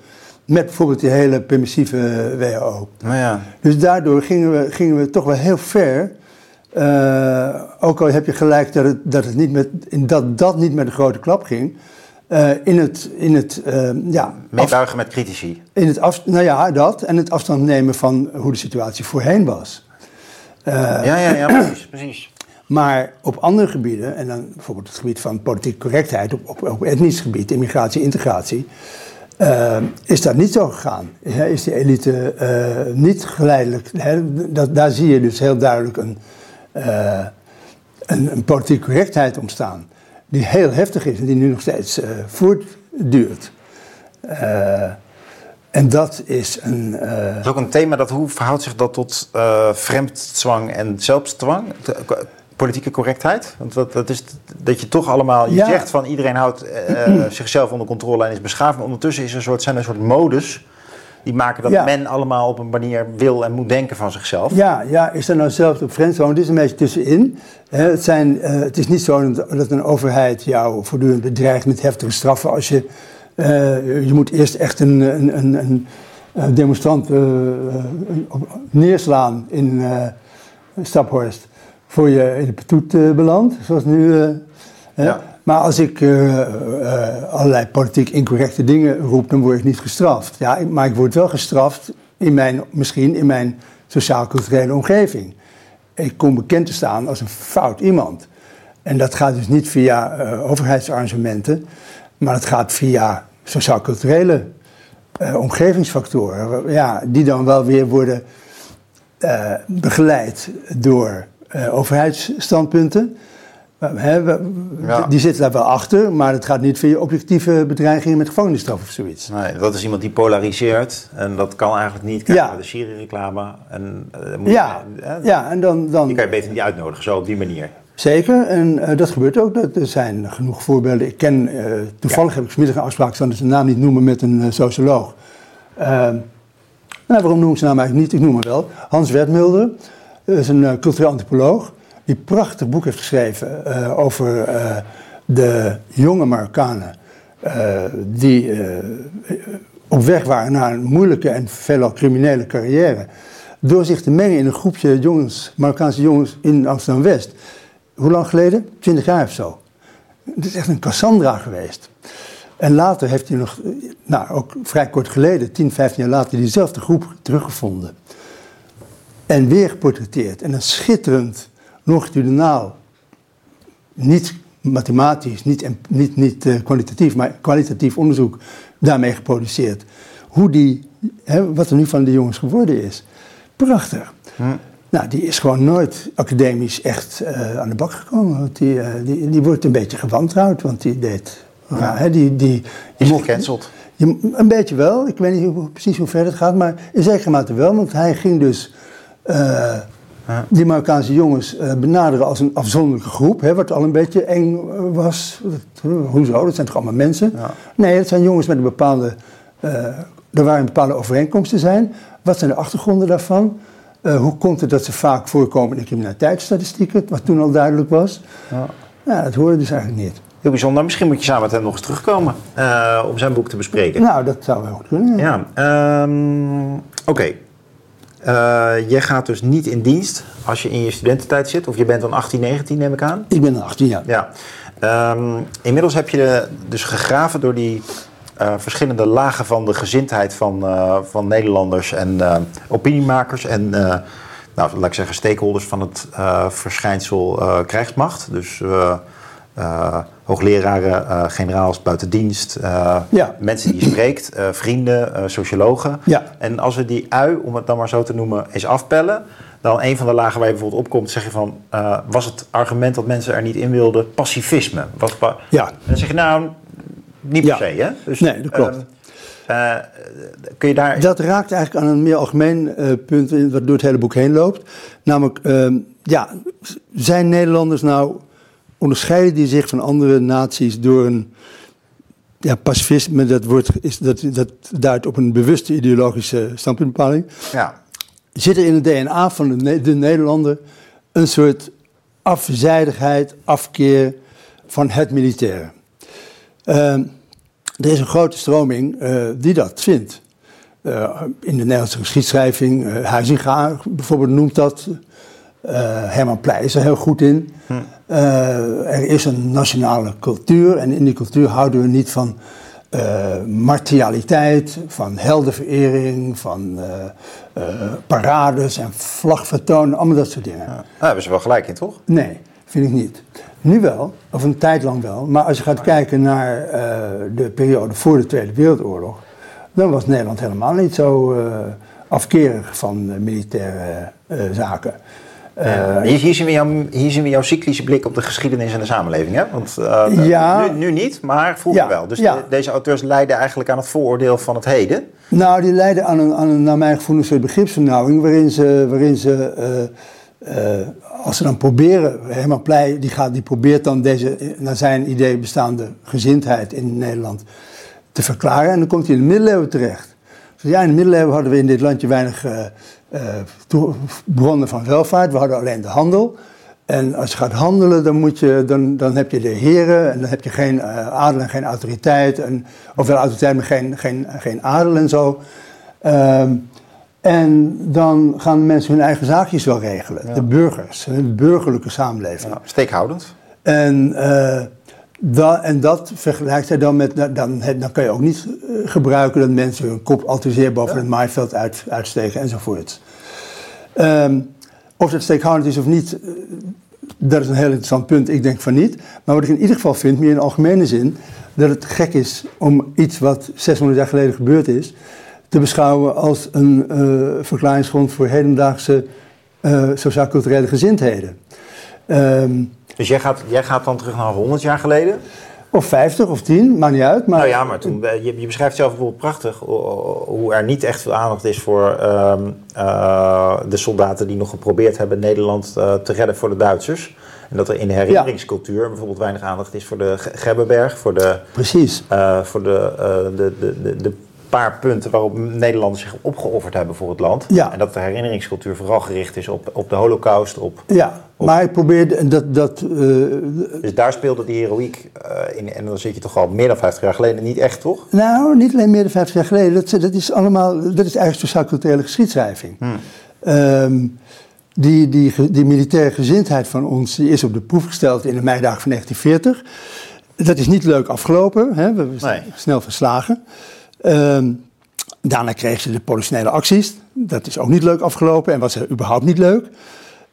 Met bijvoorbeeld die hele permissieve WHO. Nou ja. Dus daardoor gingen we, gingen we toch wel heel ver. Uh, ook al heb je gelijk dat, het, dat, het niet met, dat dat niet met een grote klap ging. Uh, in het, in het uh, ja, Meebuigen met critici. In het af, nou ja, dat. En het afstand nemen van hoe de situatie voorheen was. ja, ja, ja, precies, precies. Maar op andere gebieden, en dan bijvoorbeeld het gebied van politieke correctheid, op, op, etnisch gebied, immigratie, integratie, uh, is dat niet zo gegaan. Is de elite uh, niet geleidelijk. Hè, dat, daar zie je dus heel duidelijk een, uh, een, een, politieke correctheid ontstaan. Die heel heftig is en die nu nog steeds voortduurt. en dat is een. Dat is ook een thema dat hoe verhoudt zich dat tot vreemdzwang en zelfsdwang? Politieke correctheid? Want dat, dat is dat je toch allemaal, je zegt van iedereen houdt uh, zichzelf onder controle en is beschaafd, maar ondertussen is er een soort, zijn er een soort modus die maken dat men allemaal op een manier wil en moet denken van zichzelf. Ja, ja is er nou zelfs op friendzone? Het is een beetje tussenin. het, zijn, uh, het is niet zo dat een overheid jou voortdurend bedreigt met heftige straffen als je, uh, je moet eerst echt een, een, een, een demonstrant neerslaan in Staphorst voor je in de petoet uh, belandt, zoals nu. Uh, ja. Maar als ik uh, allerlei politiek incorrecte dingen roep, dan word ik niet gestraft. Ja, maar ik word wel gestraft, in mijn, misschien in mijn sociaal-culturele omgeving. Ik kom bekend te staan als een fout iemand. En dat gaat dus niet via overheidsarrangementen, maar het gaat via sociaal-culturele omgevingsfactoren. Ja, die dan wel weer worden begeleid door uh, overheidsstandpunten. Uh, Die zitten daar wel achter, maar het gaat niet via objectieve bedreigingen met gevangenisstraf of zoiets. Nee, dat is iemand die polariseert en dat kan eigenlijk niet. Kijk ja. de Syrië-reclame. En, uh, ja, ja, en dan, dan... Die kan je beter niet uitnodigen, zo op die manier. Zeker, en dat gebeurt ook. Dat, er zijn genoeg voorbeelden. Ik ken, toevallig heb ik vanmiddag een afspraak, ik zal zijn naam niet noemen, met een socioloog. Ehm, nou, waarom noem ik zijn naam eigenlijk niet? Ik noem hem wel. Hans Wertmulder. Dat is een uh, cultureel antropoloog die een prachtig boek heeft geschreven uh, over uh, de jonge Marokkanen die op weg waren naar een moeilijke en veelal criminele carrière. Door zich te mengen in een groepje jongens, Marokkaanse jongens in Amsterdam-West. Hoe lang geleden? Twintig jaar of zo. Het is echt een Cassandra geweest. En later heeft hij nog, nou ook vrij kort geleden, 10, 15 jaar later, diezelfde groep teruggevonden en weer geportretteerd. En een schitterend, longitudinaal, niet mathematisch, niet, niet, niet uh, kwalitatief, maar kwalitatief onderzoek daarmee geproduceerd. Hoe die, hè, wat er nu van die jongens geworden is. Prachtig. Hm. Nou, die is gewoon nooit academisch echt uh, aan de bak gekomen. Want die, uh, die, die wordt een beetje gewantrouwd, want die deed... Ja. hè, die, die, is mocht, gecanceld? Je, een beetje wel. Ik weet niet hoe, precies hoe ver het gaat, maar in zekere mate wel. Want hij ging dus uh, die Marokkaanse jongens uh, benaderen als een afzonderlijke groep, hè, wat al een beetje eng eh, was. hoezo? Dat zijn toch allemaal mensen? Ja. Nee, het zijn jongens met een bepaalde. er waren bepaalde overeenkomsten zijn. Wat zijn de achtergronden daarvan? hoe komt het dat ze vaak voorkomen in de criminaliteitsstatistieken, wat toen al duidelijk was? Ja. ja dat hoorde dus eigenlijk niet. Heel bijzonder. Misschien moet je samen met hem nog eens terugkomen om zijn boek te bespreken. Nou, dat zou wel goed kunnen. Ja. ja um, Oké, uh, jij gaat dus niet in dienst als je in je studententijd zit, of je bent dan 18, 19 neem ik aan? Ik ben dan 18, ja. ja. Um, inmiddels heb je dus gegraven door die uh, verschillende lagen van de gezindheid van, uh, van Nederlanders en opiniemakers en, nou, laat ik zeggen, stakeholders van het verschijnsel krijgsmacht. Dus hoogleraren, uh, generaals buiten dienst, uh, ja. mensen die je spreekt, vrienden, sociologen. Ja. En als we die ui, om het dan maar zo te noemen, eens afpellen, dan een van de lagen waar je bijvoorbeeld opkomt, zeg je van, was het argument dat mensen er niet in wilden pacifisme? Was ja. En dan zeg je nou, niet per se, hè? Dus, nee, dat klopt. Uh, kun je daar... Dat raakt eigenlijk aan een meer algemeen punt wat door het hele boek heen loopt. Namelijk, uh, ja, zijn Nederlanders nou onderscheiden die zich van andere naties door een ja, pacifisme, dat, wordt, is, dat, dat duidt op een bewuste ideologische standpuntbepaling. Ja. Zit er in het DNA van de, de Nederlander een soort afzijdigheid, afkeer van het militaire. Uh, er is een grote stroming uh, die dat vindt. Uh, in de Nederlandse geschiedschrijving, uh, Huizinga bijvoorbeeld noemt dat. Herman Pleij is er heel goed in. Hm. er is een nationale cultuur en in die cultuur houden we niet van martialiteit, van heldenverering, van parades en vlagvertonen, allemaal dat soort dingen. Ja. Daar hebben ze wel gelijk in, toch? Nee, vind ik niet. Nu wel, of een tijd lang wel. Maar als je gaat kijken naar de periode voor de Tweede Wereldoorlog, dan was Nederland helemaal niet zo afkerig van militaire zaken. Hier, hier, zien we jouw, hier zien we jouw cyclische blik op de geschiedenis en de samenleving. Hè? Want ja, nu, nu, niet, maar vroeger ja, wel. Dus ja. de, deze auteurs leiden eigenlijk aan het vooroordeel van het heden. Nou, die leiden aan een, aan een naar mijn gevoel, een soort begripsvernauwing waarin ze. Waarin ze uh, als ze dan proberen, Herman Pleij die, gaat, die probeert dan deze naar zijn idee bestaande gezindheid in Nederland te verklaren. En dan komt hij in de middeleeuwen terecht. Dus ja, in de middeleeuwen hadden we in dit landje weinig bronnen van welvaart. We hadden alleen de handel. En als je gaat handelen, dan, moet je, dan, dan heb je de heren en dan heb je geen adel en geen autoriteit. En, of wel autoriteit, maar geen, geen, geen adel en zo. Ehm, en dan gaan mensen hun eigen zaakjes wel regelen. Ja. De burgers, een burgerlijke samenleving. Ja, steekhoudend. En, uh, en dat vergelijkt hij dan met, dan, dan kan je ook niet gebruiken dat mensen hun kop al te zeer boven ja. het maaiveld uit, uitsteken enzovoort. Um, of dat steekhoudend is of niet, dat is een heel interessant punt. Ik denk van niet. Maar wat ik in ieder geval vind, meer in algemene zin, dat het gek is om iets wat 600 jaar geleden gebeurd is, te beschouwen als een uh, verklaringsgrond voor hedendaagse uh, sociaal-culturele gezindheden. Um, dus jij gaat, jij gaat dan terug naar 100 jaar geleden? Of 50 of 10, maakt niet uit. Maar... Nou ja, maar toen, je, je beschrijft zelf bijvoorbeeld prachtig hoe er niet echt veel aandacht is voor um, uh, de soldaten die nog geprobeerd hebben Nederland te redden voor de Duitsers. En dat er in de herinneringscultuur ja. bijvoorbeeld weinig aandacht is voor de Gebbenberg, voor de, Precies. voor de, de, de, de, de paar punten waarop Nederlanders zich opgeofferd hebben voor het land. Ja. En dat de herinneringscultuur vooral gericht is op, op de holocaust. Op, ja, op, maar ik probeerde dat... dat uh, dus daar speelde die heroïek uh, in. En dan zit je toch al meer dan 50 jaar geleden niet echt, toch? Nou, niet alleen meer dan 50 jaar geleden. Dat, dat is allemaal... Dat is eigenlijk sociaal-culturele geschiedschrijving. Hmm. Um, die, die, die militaire gezindheid van ons die is op de proef gesteld in de meidagen van 1940. Dat is niet leuk afgelopen. Hè? We zijn Nee. snel verslagen. Um, daarna kreeg ze de politionele acties. Dat is ook niet leuk afgelopen en was er überhaupt niet leuk.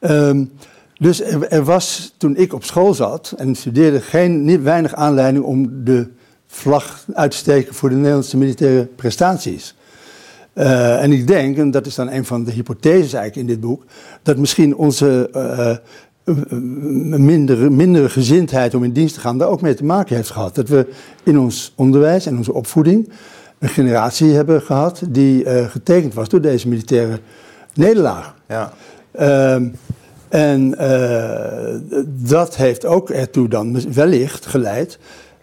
Um, dus er, was, toen ik op school zat en studeerde, geen, niet weinig aanleiding om de vlag uit te steken voor de Nederlandse militaire prestaties. Uh, en ik denk, en dat is dan een van de hypotheses eigenlijk in dit boek, dat misschien onze uh, mindere, mindere gezindheid om in dienst te gaan daar ook mee te maken heeft gehad. Dat we in ons onderwijs en onze opvoeding een generatie hebben gehad die uh, getekend was door deze militaire nederlaag. Ja. Uh, en uh, dat heeft ook ertoe dan wellicht geleid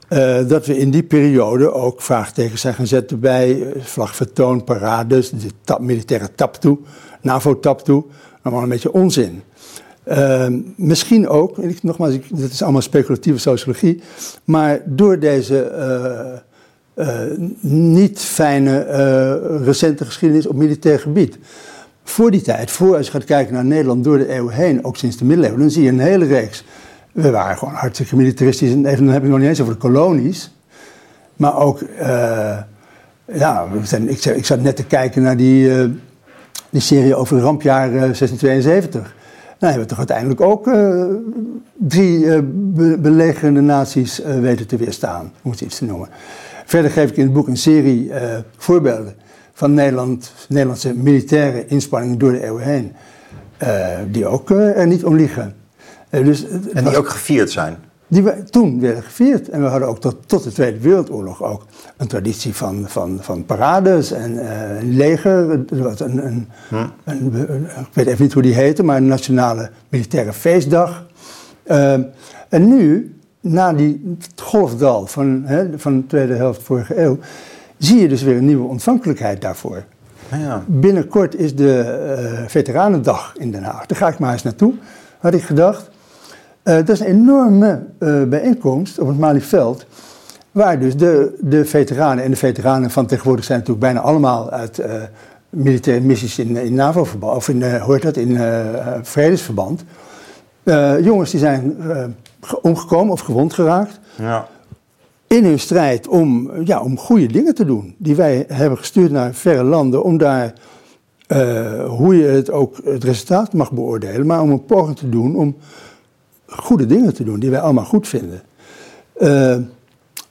uh, dat we in die periode ook vraagtekens zijn gaan zetten bij vlagvertoon, parades, de tap, militaire tap toe, NAVO-tap toe. Allemaal een beetje onzin. Uh, misschien ook, en ik, nogmaals, ik, dat is allemaal speculatieve sociologie, maar door deze uh, niet fijne recente geschiedenis op militair gebied. Voor die tijd, voor als je gaat kijken naar Nederland door de eeuw heen, ook sinds de middeleeuwen, dan zie je een hele reeks. We waren gewoon hartstikke militaristisch. En even, dan heb ik nog niet eens over de kolonies. Maar ook, uh, ja, ik, zat net te kijken naar die, uh, die serie over het rampjaar uh, 1672. Nou hebben we toch uiteindelijk ook uh, drie be belegerende naties weten te weerstaan, om het iets te noemen. Verder geef ik in het boek een serie voorbeelden van Nederland, Nederlandse militaire inspanningen door de eeuwen heen. die ook er niet om liegen. Dus, en die ook gevierd zijn? Die we, toen werden gevierd. En we hadden ook tot, tot de Tweede Wereldoorlog ook een traditie van, van, van parades en uh, een leger. Er was een, een, hm. een, een, ik weet even niet hoe die heette, maar een nationale militaire feestdag. Uh, en nu na die golfdal van, hè, van de tweede helft vorige eeuw, zie je dus weer een nieuwe ontvankelijkheid daarvoor. Ja. Binnenkort is de eh, Veteranendag in Den Haag. Daar ga ik maar eens naartoe, had ik gedacht. Eh, dat is een enorme eh, bijeenkomst op het Malieveld. Waar dus de, de veteranen en de veteranen van tegenwoordig zijn natuurlijk bijna allemaal uit militaire missies in, in NAVO-verband, of in, hoort dat, in vredesverband. Jongens die zijn omgekomen of gewond geraakt Ja. in hun strijd om, ja, om goede dingen te doen. Die wij hebben gestuurd naar verre landen om daar, eh, hoe je het ook het resultaat mag beoordelen, maar om een poging te doen om goede dingen te doen die wij allemaal goed vinden. Eh,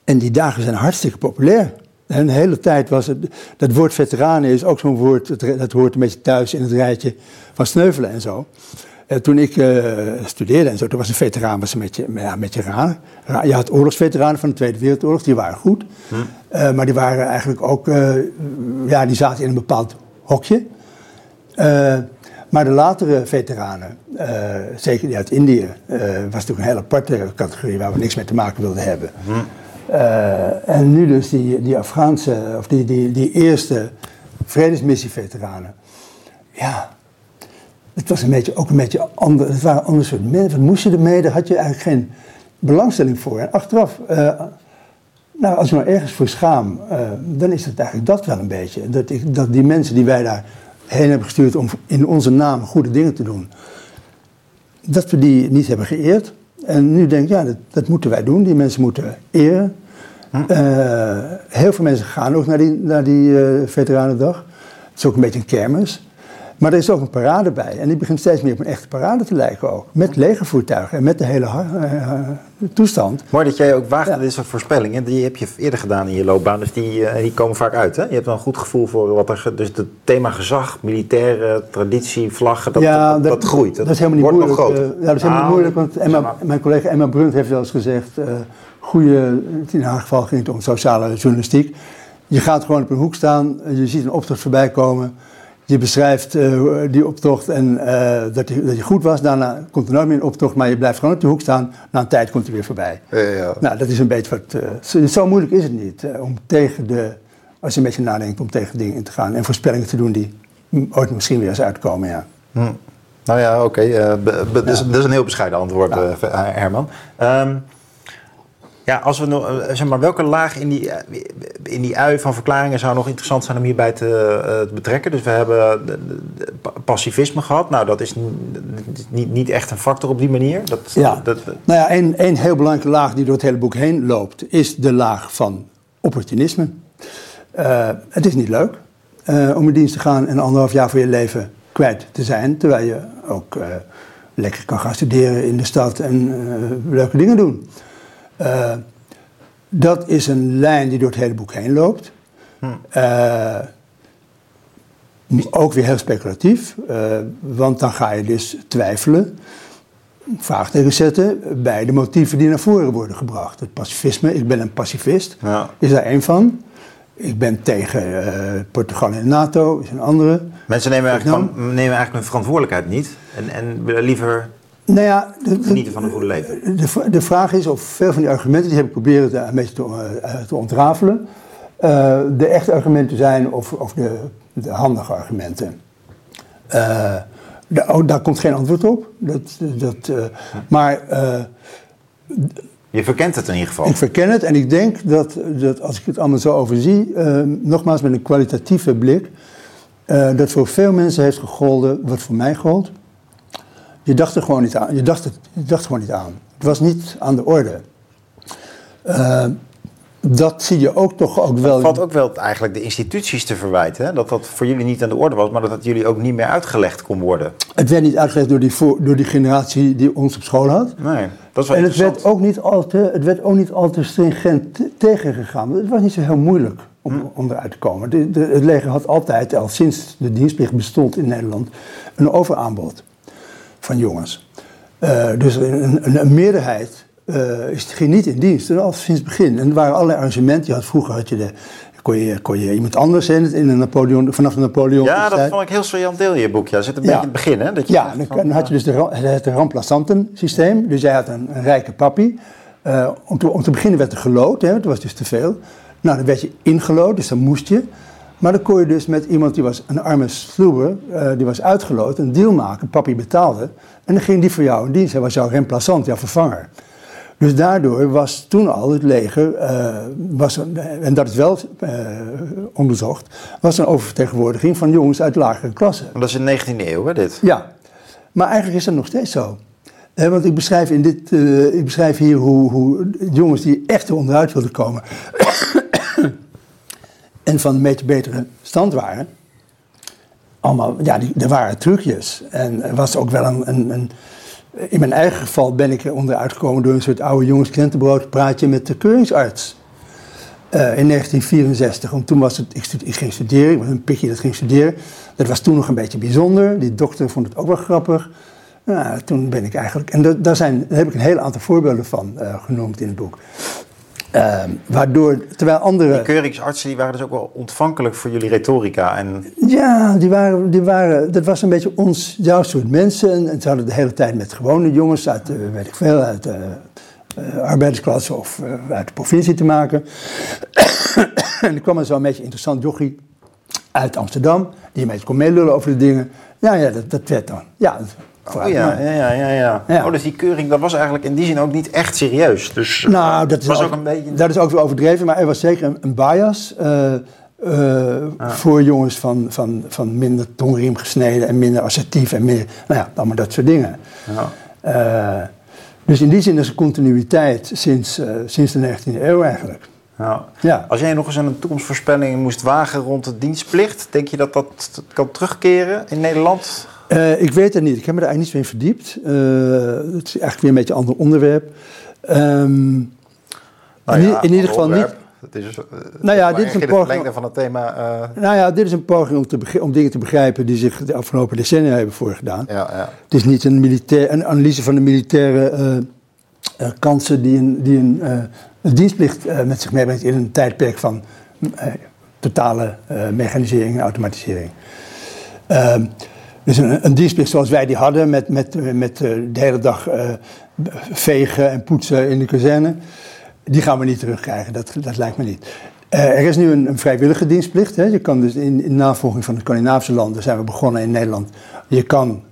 en die dagen zijn hartstikke populair. En de hele tijd was het, dat woord veteranen is ook zo'n woord, dat, dat hoort een beetje thuis in het rijtje van sneuvelen en zo. Eh, toen ik eh, studeerde en zo, toen was een veteraan was een beetje, ja, een beetje raar. Ra- Je had oorlogsveteranen van de Tweede Wereldoorlog, die waren goed. Eh, maar die waren eigenlijk ook, ja, die zaten in een bepaald hokje. Maar de latere veteranen, zeker die uit Indië, was natuurlijk een hele aparte categorie waar we niks mee te maken wilden hebben. Eh, en nu dus die, die Afghaanse, of die, die, die eerste vredesmissie-veteranen. Ja, het was een beetje, ook een beetje ander, het waren een ander soort mensen. Wat moest je ermee? Daar had je eigenlijk geen belangstelling voor. En achteraf, eh, nou, als je maar ergens voor schaam, eh, dan is het eigenlijk dat wel een beetje. Dat, ik, dat die mensen die wij daar heen hebben gestuurd om in onze naam goede dingen te doen, dat we die niet hebben geëerd. En nu denk ik, ja, dat, dat moeten wij doen. Die mensen moeten eren. Eh, heel veel mensen gaan ook naar die, naar die Veteranendag. Het is ook een beetje een kermis. Maar er is ook een parade bij. En die begint steeds meer op een echte parade te lijken ook. Met legervoertuigen en met de hele har- eh, toestand. Mooi dat jij ook waagt Ja. aan dit soort voorspellingen. Die heb je eerder gedaan in je loopbaan, dus die, eh, die komen vaak uit. Hè? Je hebt wel een goed gevoel voor wat er... Dus het thema gezag, militaire traditie, vlaggen, dat, dat, dat, groeit. Dat, is helemaal niet wordt nog moeilijk. groter. eh, ja, dat is helemaal niet moeilijk, want Emma, mijn collega Emma Brunt heeft wel eens gezegd... eh goede, in haar geval ging het om sociale journalistiek. Je gaat gewoon op een hoek staan, je ziet een optocht voorbij komen... Je beschrijft eh, die optocht en eh, dat, die, dat goed was. Daarna komt er nooit meer een optocht, maar je blijft gewoon op de hoek staan. Na een tijd komt hij weer voorbij. Ja, ja. Nou, dat is een beetje wat. eh, zo, zo moeilijk is het niet om tegen de. Als je een beetje nadenkt om tegen dingen in te gaan en voorspellingen te doen die ooit misschien weer eens uitkomen. Ja. Hm. Nou ja, oké. dat is een heel bescheiden antwoord, Herman. Ehm, ja, als we nog, eh, zeg maar, welke laag in die, eh, in die ui van verklaringen zou nog interessant zijn om hierbij te, eh, te betrekken? Dus we hebben de- de- de pa- pacifisme gehad. Nou, dat is niet, niet echt een factor op die manier. Dat, Ja. dat, Nou ja, één, één heel belangrijke laag die door het hele boek heen loopt, is de laag van opportunisme. Het is niet leuk om in dienst te gaan en anderhalf jaar van je leven kwijt te zijn, terwijl je ook lekker kan gaan studeren in de stad en leuke dingen doen. Eh, dat is een lijn die door het hele boek heen loopt. Eh, ook weer heel speculatief, eh, want dan ga je dus twijfelen, vraagtekens zetten bij de motieven die naar voren worden gebracht. Het pacifisme, ik ben een pacifist, Ja. is daar één van. Ik ben tegen Portugal en de NATO, is een andere. Mensen nemen eigenlijk, van, nemen eigenlijk hun verantwoordelijkheid niet. En, en willen liever Nou ja, de, genieten van een goede leven. De, de vraag is of veel van die argumenten, die heb ik proberen te, een beetje te, eh, te ontrafelen, eh, de echte argumenten zijn of, of de, de handige argumenten. Eh, daar, oh, daar komt geen antwoord op. Dat, dat, maar Je verkent het in ieder geval. ik verken het en ik denk dat, dat als ik het allemaal zo overzie, eh, nogmaals met een kwalitatieve blik, dat voor veel mensen heeft gegolden wat voor mij gold. Je dacht er gewoon niet aan. Je dacht, het, je dacht gewoon niet aan. Het was niet aan de orde. Eh, dat zie je ook toch ook wel. valt ook wel eigenlijk de instituties te verwijten. Hè? Dat dat voor jullie niet aan de orde was, maar dat dat jullie ook niet meer uitgelegd kon worden. Het werd niet uitgelegd door die, door die generatie die ons op school had. Nee, dat is wel En het werd, ook niet al te, het werd ook niet al te stringent te- tegengegaan. Het was niet zo heel moeilijk om, om eruit te komen. De, de- het leger had altijd, al sinds de dienstplicht bestond in Nederland, een overaanbod van jongens. Eh, dus een, een, een meerderheid eh, is, ging niet in dienst, al sinds het begin. En er waren allerlei arrangementen. Je had, vroeger had je de, kon, je, kon je iemand anders in, in een Napoleon, vanaf de Napoleon. Ja, dat vond ik heel saillant deel in je boek. Ja, zit een Ja. beetje in het begin, hè? Dat je Ja, dan, dan had je dus de, het ramplasanten systeem. Dus jij had een, een rijke papi. Eh, om, te, om te beginnen werd er gelood, hè, dat was dus te veel. Nou, dan werd je ingelood, dus dan moest je. Maar dan kon je dus met iemand die was een arme sloeber, uh, die was uitgeloot, een deal maken. Papi betaalde. En dan ging die voor jou in dienst. Hij was jouw remplaçant, jouw vervanger. Dus daardoor was toen al het leger, uh, was, en dat is wel uh, onderzocht, was een oververtegenwoordiging van jongens uit lagere klassen. Dat is in de 19e eeuw, hè, dit? Ja, maar eigenlijk is dat nog steeds zo. Eh, want ik beschrijf, in dit, uh, ik beschrijf hier hoe, hoe jongens die echt er onderuit wilden komen en van een beetje betere stand waren, allemaal, ja, die, er waren trucjes. En was ook wel een, een, een in mijn eigen geval ben ik er onderuit gekomen door een soort oude jongens praatje met de keuringsarts. Uh, in 1964, want toen was het, ik, ik ging studeren, ik was een pikje dat ging studeren. Dat was toen nog een beetje bijzonder, die dokter vond het ook wel grappig. Nou, toen ben ik eigenlijk, en daar, zijn, heb ik een heel aantal voorbeelden van uh, genoemd in het boek. Uh, waardoor, terwijl andere... Die keuringsartsen die waren dus ook wel ontvankelijk voor jullie retorica. En... Ja, die waren, die waren, dat was een beetje ons, jouw soort mensen. En, en ze hadden de hele tijd met gewone jongens uit, uh, weet ik veel, uit de uh, arbeidersklasse of uit de provincie te maken. en er kwam er zo'n beetje interessant jochie uit Amsterdam, die een beetje kon meelullen over de dingen. Ja, ja, dat, dat werd dan. Ja, Oh ja, ja, ja, ja. Oh, dus die keuring, dat was eigenlijk in die zin ook niet echt serieus. Dus nou, dat is was ook, een beetje... Dat is ook wel overdreven, maar er was zeker een, een bias uh, uh, ah. voor jongens van, van, van minder tongriem gesneden en minder assertief en meer, nou ja, allemaal dat soort dingen. Ja. Uh, dus in die zin is er continuïteit sinds, sinds de 19e eeuw eigenlijk. Ja. ja. Als jij nog eens een toekomstvoorspelling moest wagen rond de dienstplicht, denk je dat dat kan terugkeren in Nederland? Uh, ik weet het niet. Ik heb me er eigenlijk niet zo in verdiept. Uh, het is eigenlijk weer een beetje een ander onderwerp. Um, nou ja, in, in, ieder geval niet. Het is, uh, nou ja, dit is een poging. van het thema. Nou ja, dit is een poging om, te om dingen te begrijpen die zich de afgelopen decennia hebben voorgedaan. Ja, ja. Het is niet een, militair, een analyse van de militaire kansen die een, die een, een dienstplicht met zich meebrengt in een tijdperk van totale mechanisering en automatisering. Dus een, dienstplicht zoals wij die hadden, met, met, met uh, de hele dag uh, vegen en poetsen in de kazerne, die gaan we niet terugkrijgen. Dat, dat lijkt me niet. Uh, er is nu een, een vrijwillige dienstplicht. Hè. Je kan dus in, in navolging van de Scandinavische landen, zijn we begonnen in Nederland. Je kan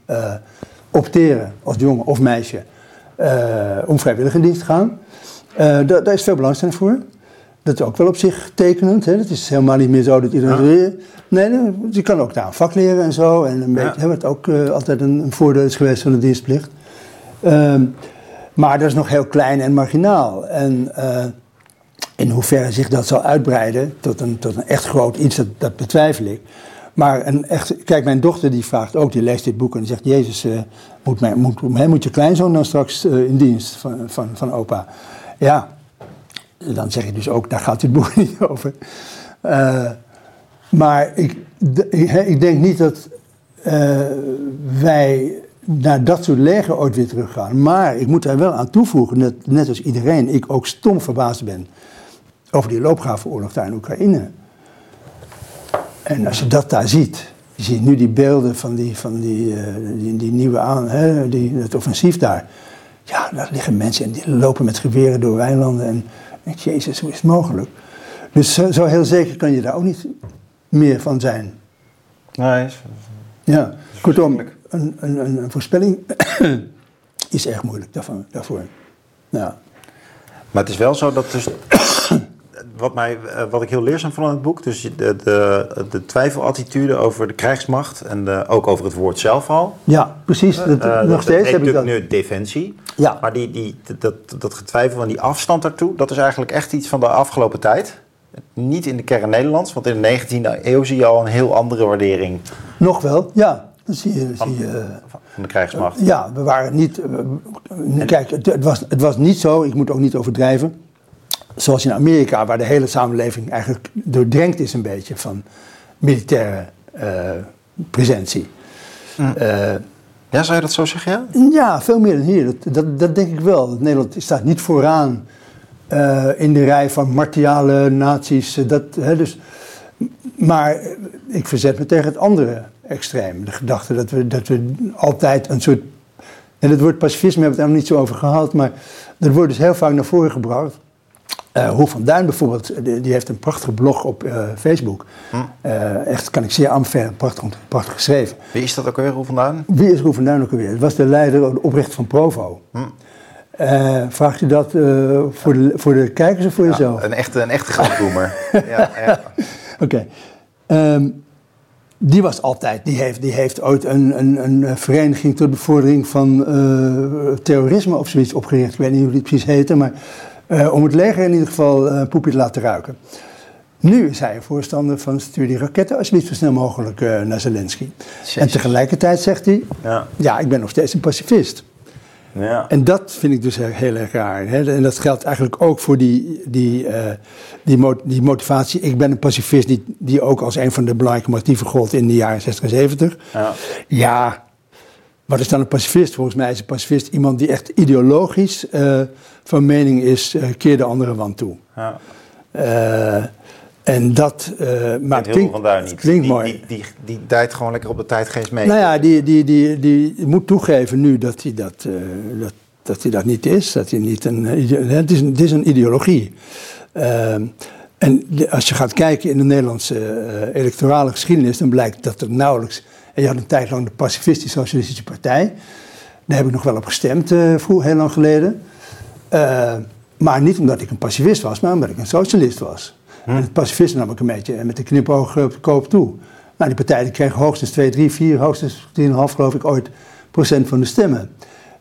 opteren als jongen of meisje om vrijwillig in dienst te gaan. daar, daar is veel belangstelling voor. Dat is ook wel op zich tekenend. Hè? Dat is helemaal niet meer zo dat iedereen. Nee, je kan ook daar een vak leren en zo. En een beetje, hè, wat ook uh, altijd een, een, voordeel is geweest van de dienstplicht. Um, maar dat is nog heel klein en marginaal. En uh, in hoeverre zich dat zal uitbreiden tot een, tot een echt groot iets, dat, dat betwijfel ik. Maar een echt, kijk, mijn dochter die vraagt ook, die leest dit boek en die zegt: Jezus, uh, moet, mijn, moet, moet je kleinzoon dan straks in dienst van, van, van opa? Ja, dan zeg ik dus ook, daar gaat dit boek niet over. Uh, maar ik, ik, denk niet dat uh, wij naar dat soort leger ooit weer teruggaan. Maar ik moet daar wel aan toevoegen dat net als iedereen, ik ook stom verbaasd ben over die loopgravenoorlog daar in Oekraïne. En als je dat daar ziet, je ziet nu die beelden van die, van die, die, die, nieuwe aan, hè, die, het offensief daar. Ja, daar liggen mensen en die lopen met geweren door weilanden. En denk, jezus, hoe is het mogelijk? Dus zo, zo, heel zeker kan je daar ook niet meer van zijn. Nee. Ja, kortom, een, een, een voorspelling is erg moeilijk daarvan, daarvoor. Ja. Maar het is wel zo dat dus wat, mij, eh, wat ik heel leerzaam vond in het boek, dus de, de, de twijfelattitude over de krijgsmacht en de, ook over het woord zelf al. Ja, precies. Dat, uh, nog dat, steeds heb ik dat. nu defensie. Ja. Maar die, die, dat, dat getwijfel en die afstand daartoe, dat is eigenlijk echt iets van de afgelopen tijd. Niet in de kern Nederlands, want in de 19e eeuw zie je al een heel andere waardering. Nog wel, ja. Dan zie je, van, zie je, van de krijgsmacht. ja, we waren niet. Kijk, het, het, was, het was niet zo, ik moet ook niet overdrijven zoals in Amerika, waar de hele samenleving eigenlijk doordrenkt is een beetje van militaire uh, presentie. Mm. Uh, ja, zou je dat zo zeggen? Ja, ja veel meer dan hier. Dat, dat, dat denk ik wel. Nederland staat niet vooraan uh, in de rij van martiale naties. Dat, hè, dus, maar ik verzet me tegen het andere extreem. De gedachte dat we, dat we altijd een soort En het woord pacifisme hebben we het er nog niet zo over gehad, maar dat wordt dus heel vaak naar voren gebracht. Uh, Hoe van Duin bijvoorbeeld, die, die heeft een prachtige blog op uh, Facebook. Hm. Uh, echt, kan ik zeer aanbevelen, prachtig, prachtig geschreven. Wie is dat ook weer, Roel van Duin? Wie is Roel van Duin ook alweer? Het was de leider, de oprichter van Provo. Hm. vraagt u dat voor, de, voor de kijkers of voor Ja, jezelf? een echte, een echte grasboemer. ja, ja. Oké. Ehm, die was altijd, die heeft, die heeft ooit een, een, een vereniging tot bevordering van eh, terrorisme of zoiets opgericht. Ik weet niet hoe die precies heette, maar eh, om het leger in ieder geval uh, poepje te laten ruiken. Nu is hij een voorstander van stuur die raketten alsjeblieft zo snel mogelijk eh, naar Zelensky. En tegelijkertijd zegt hij, Ja. ja, ik ben nog steeds een pacifist. Ja. En dat vind ik dus heel, erg raar. Hè? En dat geldt eigenlijk ook voor die, die, eh, die motivatie. Ik ben een pacifist die, die ook als een van de belangrijke motieven gold in de jaren 60 en 70. Ja. Ja, wat is dan een pacifist? Volgens mij is een pacifist iemand die echt ideologisch eh, van mening is, eh, keer de andere wand toe. Ja. Eh, en dat, niet. klinkt die, mooi. Die, die, die dijt gewoon lekker op de tijdgeest mee. Nou ja, die, die, die, die moet toegeven nu dat hij dat, dat, dat, hij dat niet is. Dat hij niet een, het, is een, het is een ideologie. En als je gaat kijken in de Nederlandse electorale geschiedenis, dan blijkt dat er nauwelijks. En je had een tijd lang de Pacifistische Socialistische Partij. Daar heb ik nog wel op gestemd, eh vroeg, heel lang geleden. Eh, maar niet omdat ik een pacifist was, maar omdat ik een socialist was. En het pacifisme nam ik een beetje met de knipoog op de koop toe. Nou, die partij die kreeg hoogstens 2, 3, 4, hoogstens 3,5 geloof ik ooit procent van de stemmen.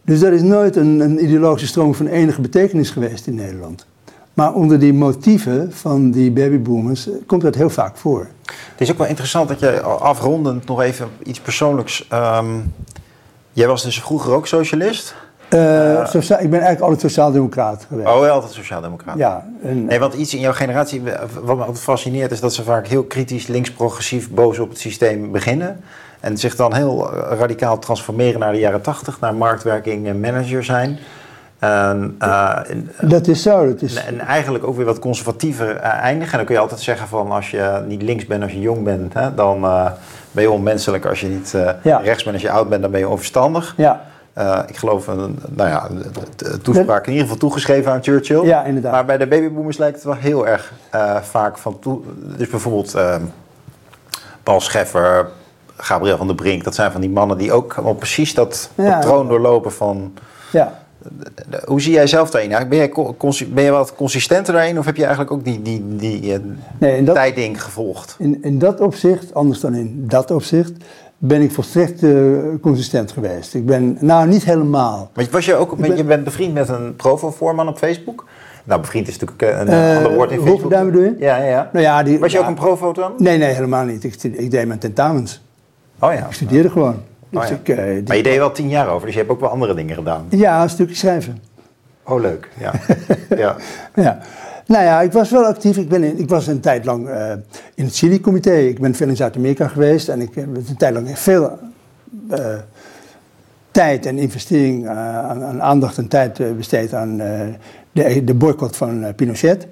Dus dat is nooit een, een ideologische stroming van enige betekenis geweest in Nederland. Maar onder die motieven van die babyboomers eh, komt dat heel vaak voor. Het is ook wel interessant dat je afrondend nog even iets persoonlijks... ehm, jij was dus vroeger ook socialist? Eh, socia- ik ben eigenlijk altijd sociaal-democraat geweest. Oh, wel altijd sociaaldemocraat. Ja, en, Nee, want iets in jouw generatie, wat me altijd fascineert, is dat ze vaak heel kritisch, links-progressief, boos op het systeem beginnen. En zich dan heel eh, radicaal transformeren naar de jaren tachtig, naar marktwerking en manager zijn. En, eh, en, dat is zo. Dat is, en eigenlijk ook weer wat conservatiever eh, eindigen. En dan kun je altijd zeggen van als je niet links bent als je jong bent, hè, dan eh, ben je onmenselijk. Als je niet eh, Ja. rechts bent als je oud bent, dan ben je onverstandig. ja, Eh, ik geloof een, nou ja, toespraak in ieder geval toegeschreven aan Churchill. Ja, inderdaad. Maar bij de babyboomers lijkt het wel heel erg eh, vaak van toe. Dus bijvoorbeeld eh, Paul Scheffer, Gabriel van der Brink, dat zijn van die mannen die ook wel precies dat Ja. patroon doorlopen van. ja. Hoe zie jij zelf daarin? Ben jij, je wat consistenter daarin of heb je eigenlijk ook die, die, die eh, Nee, en dat, tijdding gevolgd? in, in dat opzicht, anders dan in dat opzicht, ben ik volstrekt eh, consistent geweest. Ik ben, nou niet helemaal. Want was je ook, ben- je bent bevriend met een Provo-voorman op Facebook? Nou, bevriend is natuurlijk een Eh, ander woord in Facebook. Duin bedoel je? Ja, ja, ja. Nou ja, die, Was je ja, ook een Provo dan? Nee, nee, helemaal niet. Ik, ik deed mijn tentamens. Oh ja. Ik studeerde gewoon. Dus Oh ja. ik, eh, die- Maar je deed wel tien jaar over, dus je hebt ook wel andere dingen gedaan. Ja, een stukje schrijven. Oh, leuk. Ja. ja. Ja. Nou ja, ik was wel actief. Ik, ben in, ik was een tijd lang eh, in het Chili-comité. Ik ben veel in Zuid-Amerika geweest. En ik heb een tijd lang veel eh, tijd en investering eh, aan, aan aandacht en tijd eh, besteed aan eh, de, de boycott van eh, Pinochet.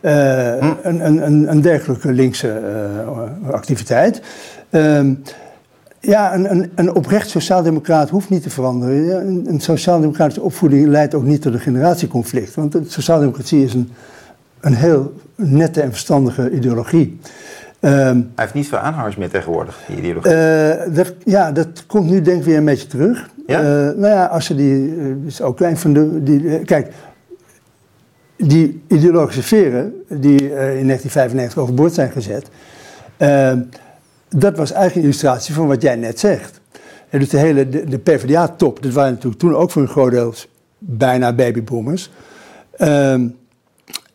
Eh, een, een, een, een dergelijke linkse eh, activiteit. Ehm, ja, een, een, een oprecht sociaaldemocraat hoeft niet te veranderen. Een, een sociaaldemocratische opvoeding leidt ook niet tot een generatieconflict. Want de sociaaldemocratie is een, een heel nette en verstandige ideologie. Ehm, Hij heeft niet veel aanhangers meer tegenwoordig, die ideologie. eh, dat, ja, dat komt nu denk ik weer een beetje terug. Ja? Eh, nou ja, als je die, eh, is ook een van de, die, kijk, die ideologische veren die in 1995 overboord zijn gezet, eh, dat was eigenlijk een illustratie van wat jij net zegt. En dus de hele, de, de PvdA-top, dat waren natuurlijk toen ook voor een groot deel bijna babyboomers. Ehm,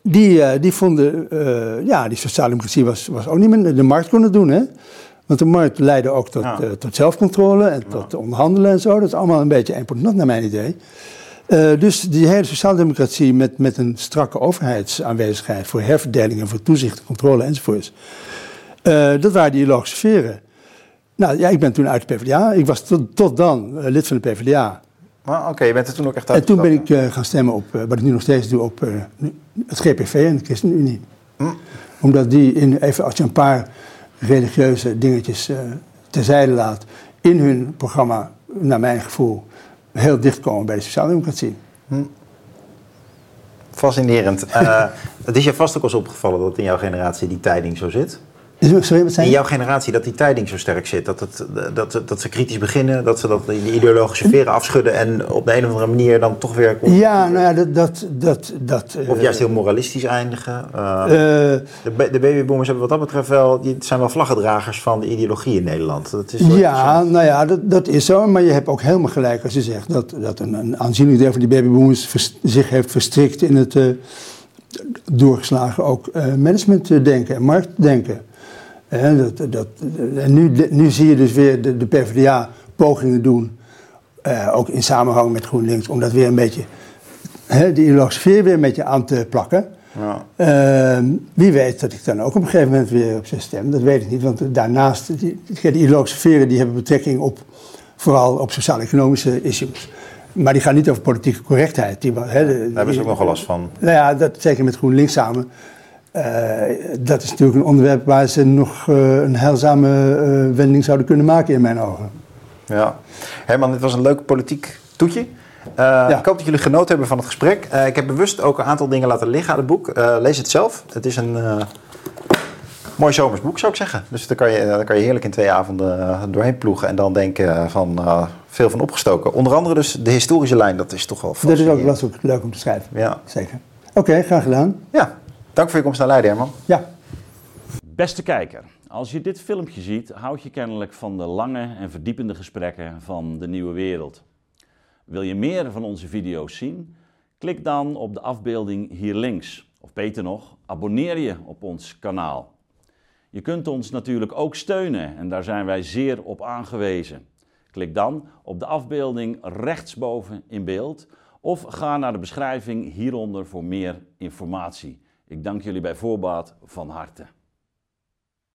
die, eh, die vonden, eh, ja, die sociaaldemocratie was, was ook niet meer, de markt kon het doen, hè. Want de markt leidde ook tot, Ja. eh, tot zelfcontrole en tot onderhandelen en zo. Dat is allemaal een beetje nat naar mijn idee. Dus die hele sociaaldemocratie met, met een strakke overheidsaanwezigheid voor herverdelingen, voor toezicht, controle enzovoorts. Eh, dat waren die ideologische sferen. Nou ja, ik ben toen uit de PvdA. Ik was tot, tot dan eh, lid van de PvdA. Maar Oké, je bent er toen ook echt uit En toen ben ik eh, gaan stemmen op, wat ik nu nog steeds doe, op het GPV en de ChristenUnie. Hm. Omdat die, in, even als je een paar religieuze dingetjes terzijde laat, in hun programma, naar mijn gevoel, heel dicht komen bij de sociaaldemocratie. Hm. Fascinerend. Het is je vast ook eens opgevallen dat in jouw generatie die tijding zo zit. Sorry, wat in jouw generatie dat die tijding zo sterk zit. Dat, het, dat, dat ze kritisch beginnen, dat ze dat de ideologische veren afschudden en op de een of andere manier dan toch weer. Ja, nou ja, dat. dat, dat, dat of juist heel moralistisch eindigen. Uh, uh, de, de babyboomers hebben wat dat betreft wel. Die zijn wel vlaggedragers van de ideologie in Nederland. Dat is ja, nou ja, dat, dat is zo. Maar je hebt ook helemaal gelijk als je zegt dat, dat een, een aanzienlijk deel van die babyboomers zich heeft verstrikt in het. Uh, doorgeslagen ook managementdenken en marktdenken dat, dat, en nu, nu zie je dus weer de, de PvdA pogingen doen, uh, ook in samenhang met GroenLinks, om dat weer een beetje, hè, die ideologische sfeer weer een beetje aan te plakken. Ja. Uh, wie weet dat ik dan ook op een gegeven moment weer op ze stem, dat weet ik niet. Want daarnaast, die, die ideologische sferen die hebben betrekking op, vooral op sociaal-economische issues. Maar die gaan niet over politieke correctheid. Die, hè, Daar hebben ze ook nog wel last van. Nou ja, dat, zeker met GroenLinks samen. Uh, dat is natuurlijk een onderwerp waar ze nog uh, een heilzame uh, wending zouden kunnen maken in mijn ogen. Ja. Herman, dit was een leuk politiek toetje. Ja. Ik hoop dat jullie genoten hebben van het gesprek. ik heb bewust ook een aantal dingen laten liggen aan het boek. lees het zelf. Het is een mooi zomersboek, zou ik zeggen. Dus daar kan je, daar kan je heerlijk in twee avonden doorheen ploegen. En dan denken van veel van opgestoken. Onder andere dus de historische lijn, dat is toch wel Dat is ook, was ook leuk om te schrijven. Ja. Zeker. Oké, graag gedaan. Ja, Dank voor je komst naar Leiden, Herman. Ja. Beste kijker, als je dit filmpje ziet, houd je kennelijk van de lange en verdiepende gesprekken van de nieuwe wereld. Wil je meer van onze video's zien? Klik dan op de afbeelding hier links. Of beter nog, abonneer je op ons kanaal. Je kunt ons natuurlijk ook steunen en daar zijn wij zeer op aangewezen. Klik dan op de afbeelding rechtsboven in beeld of ga naar de beschrijving hieronder voor meer informatie. Ik dank jullie bij voorbaat van harte.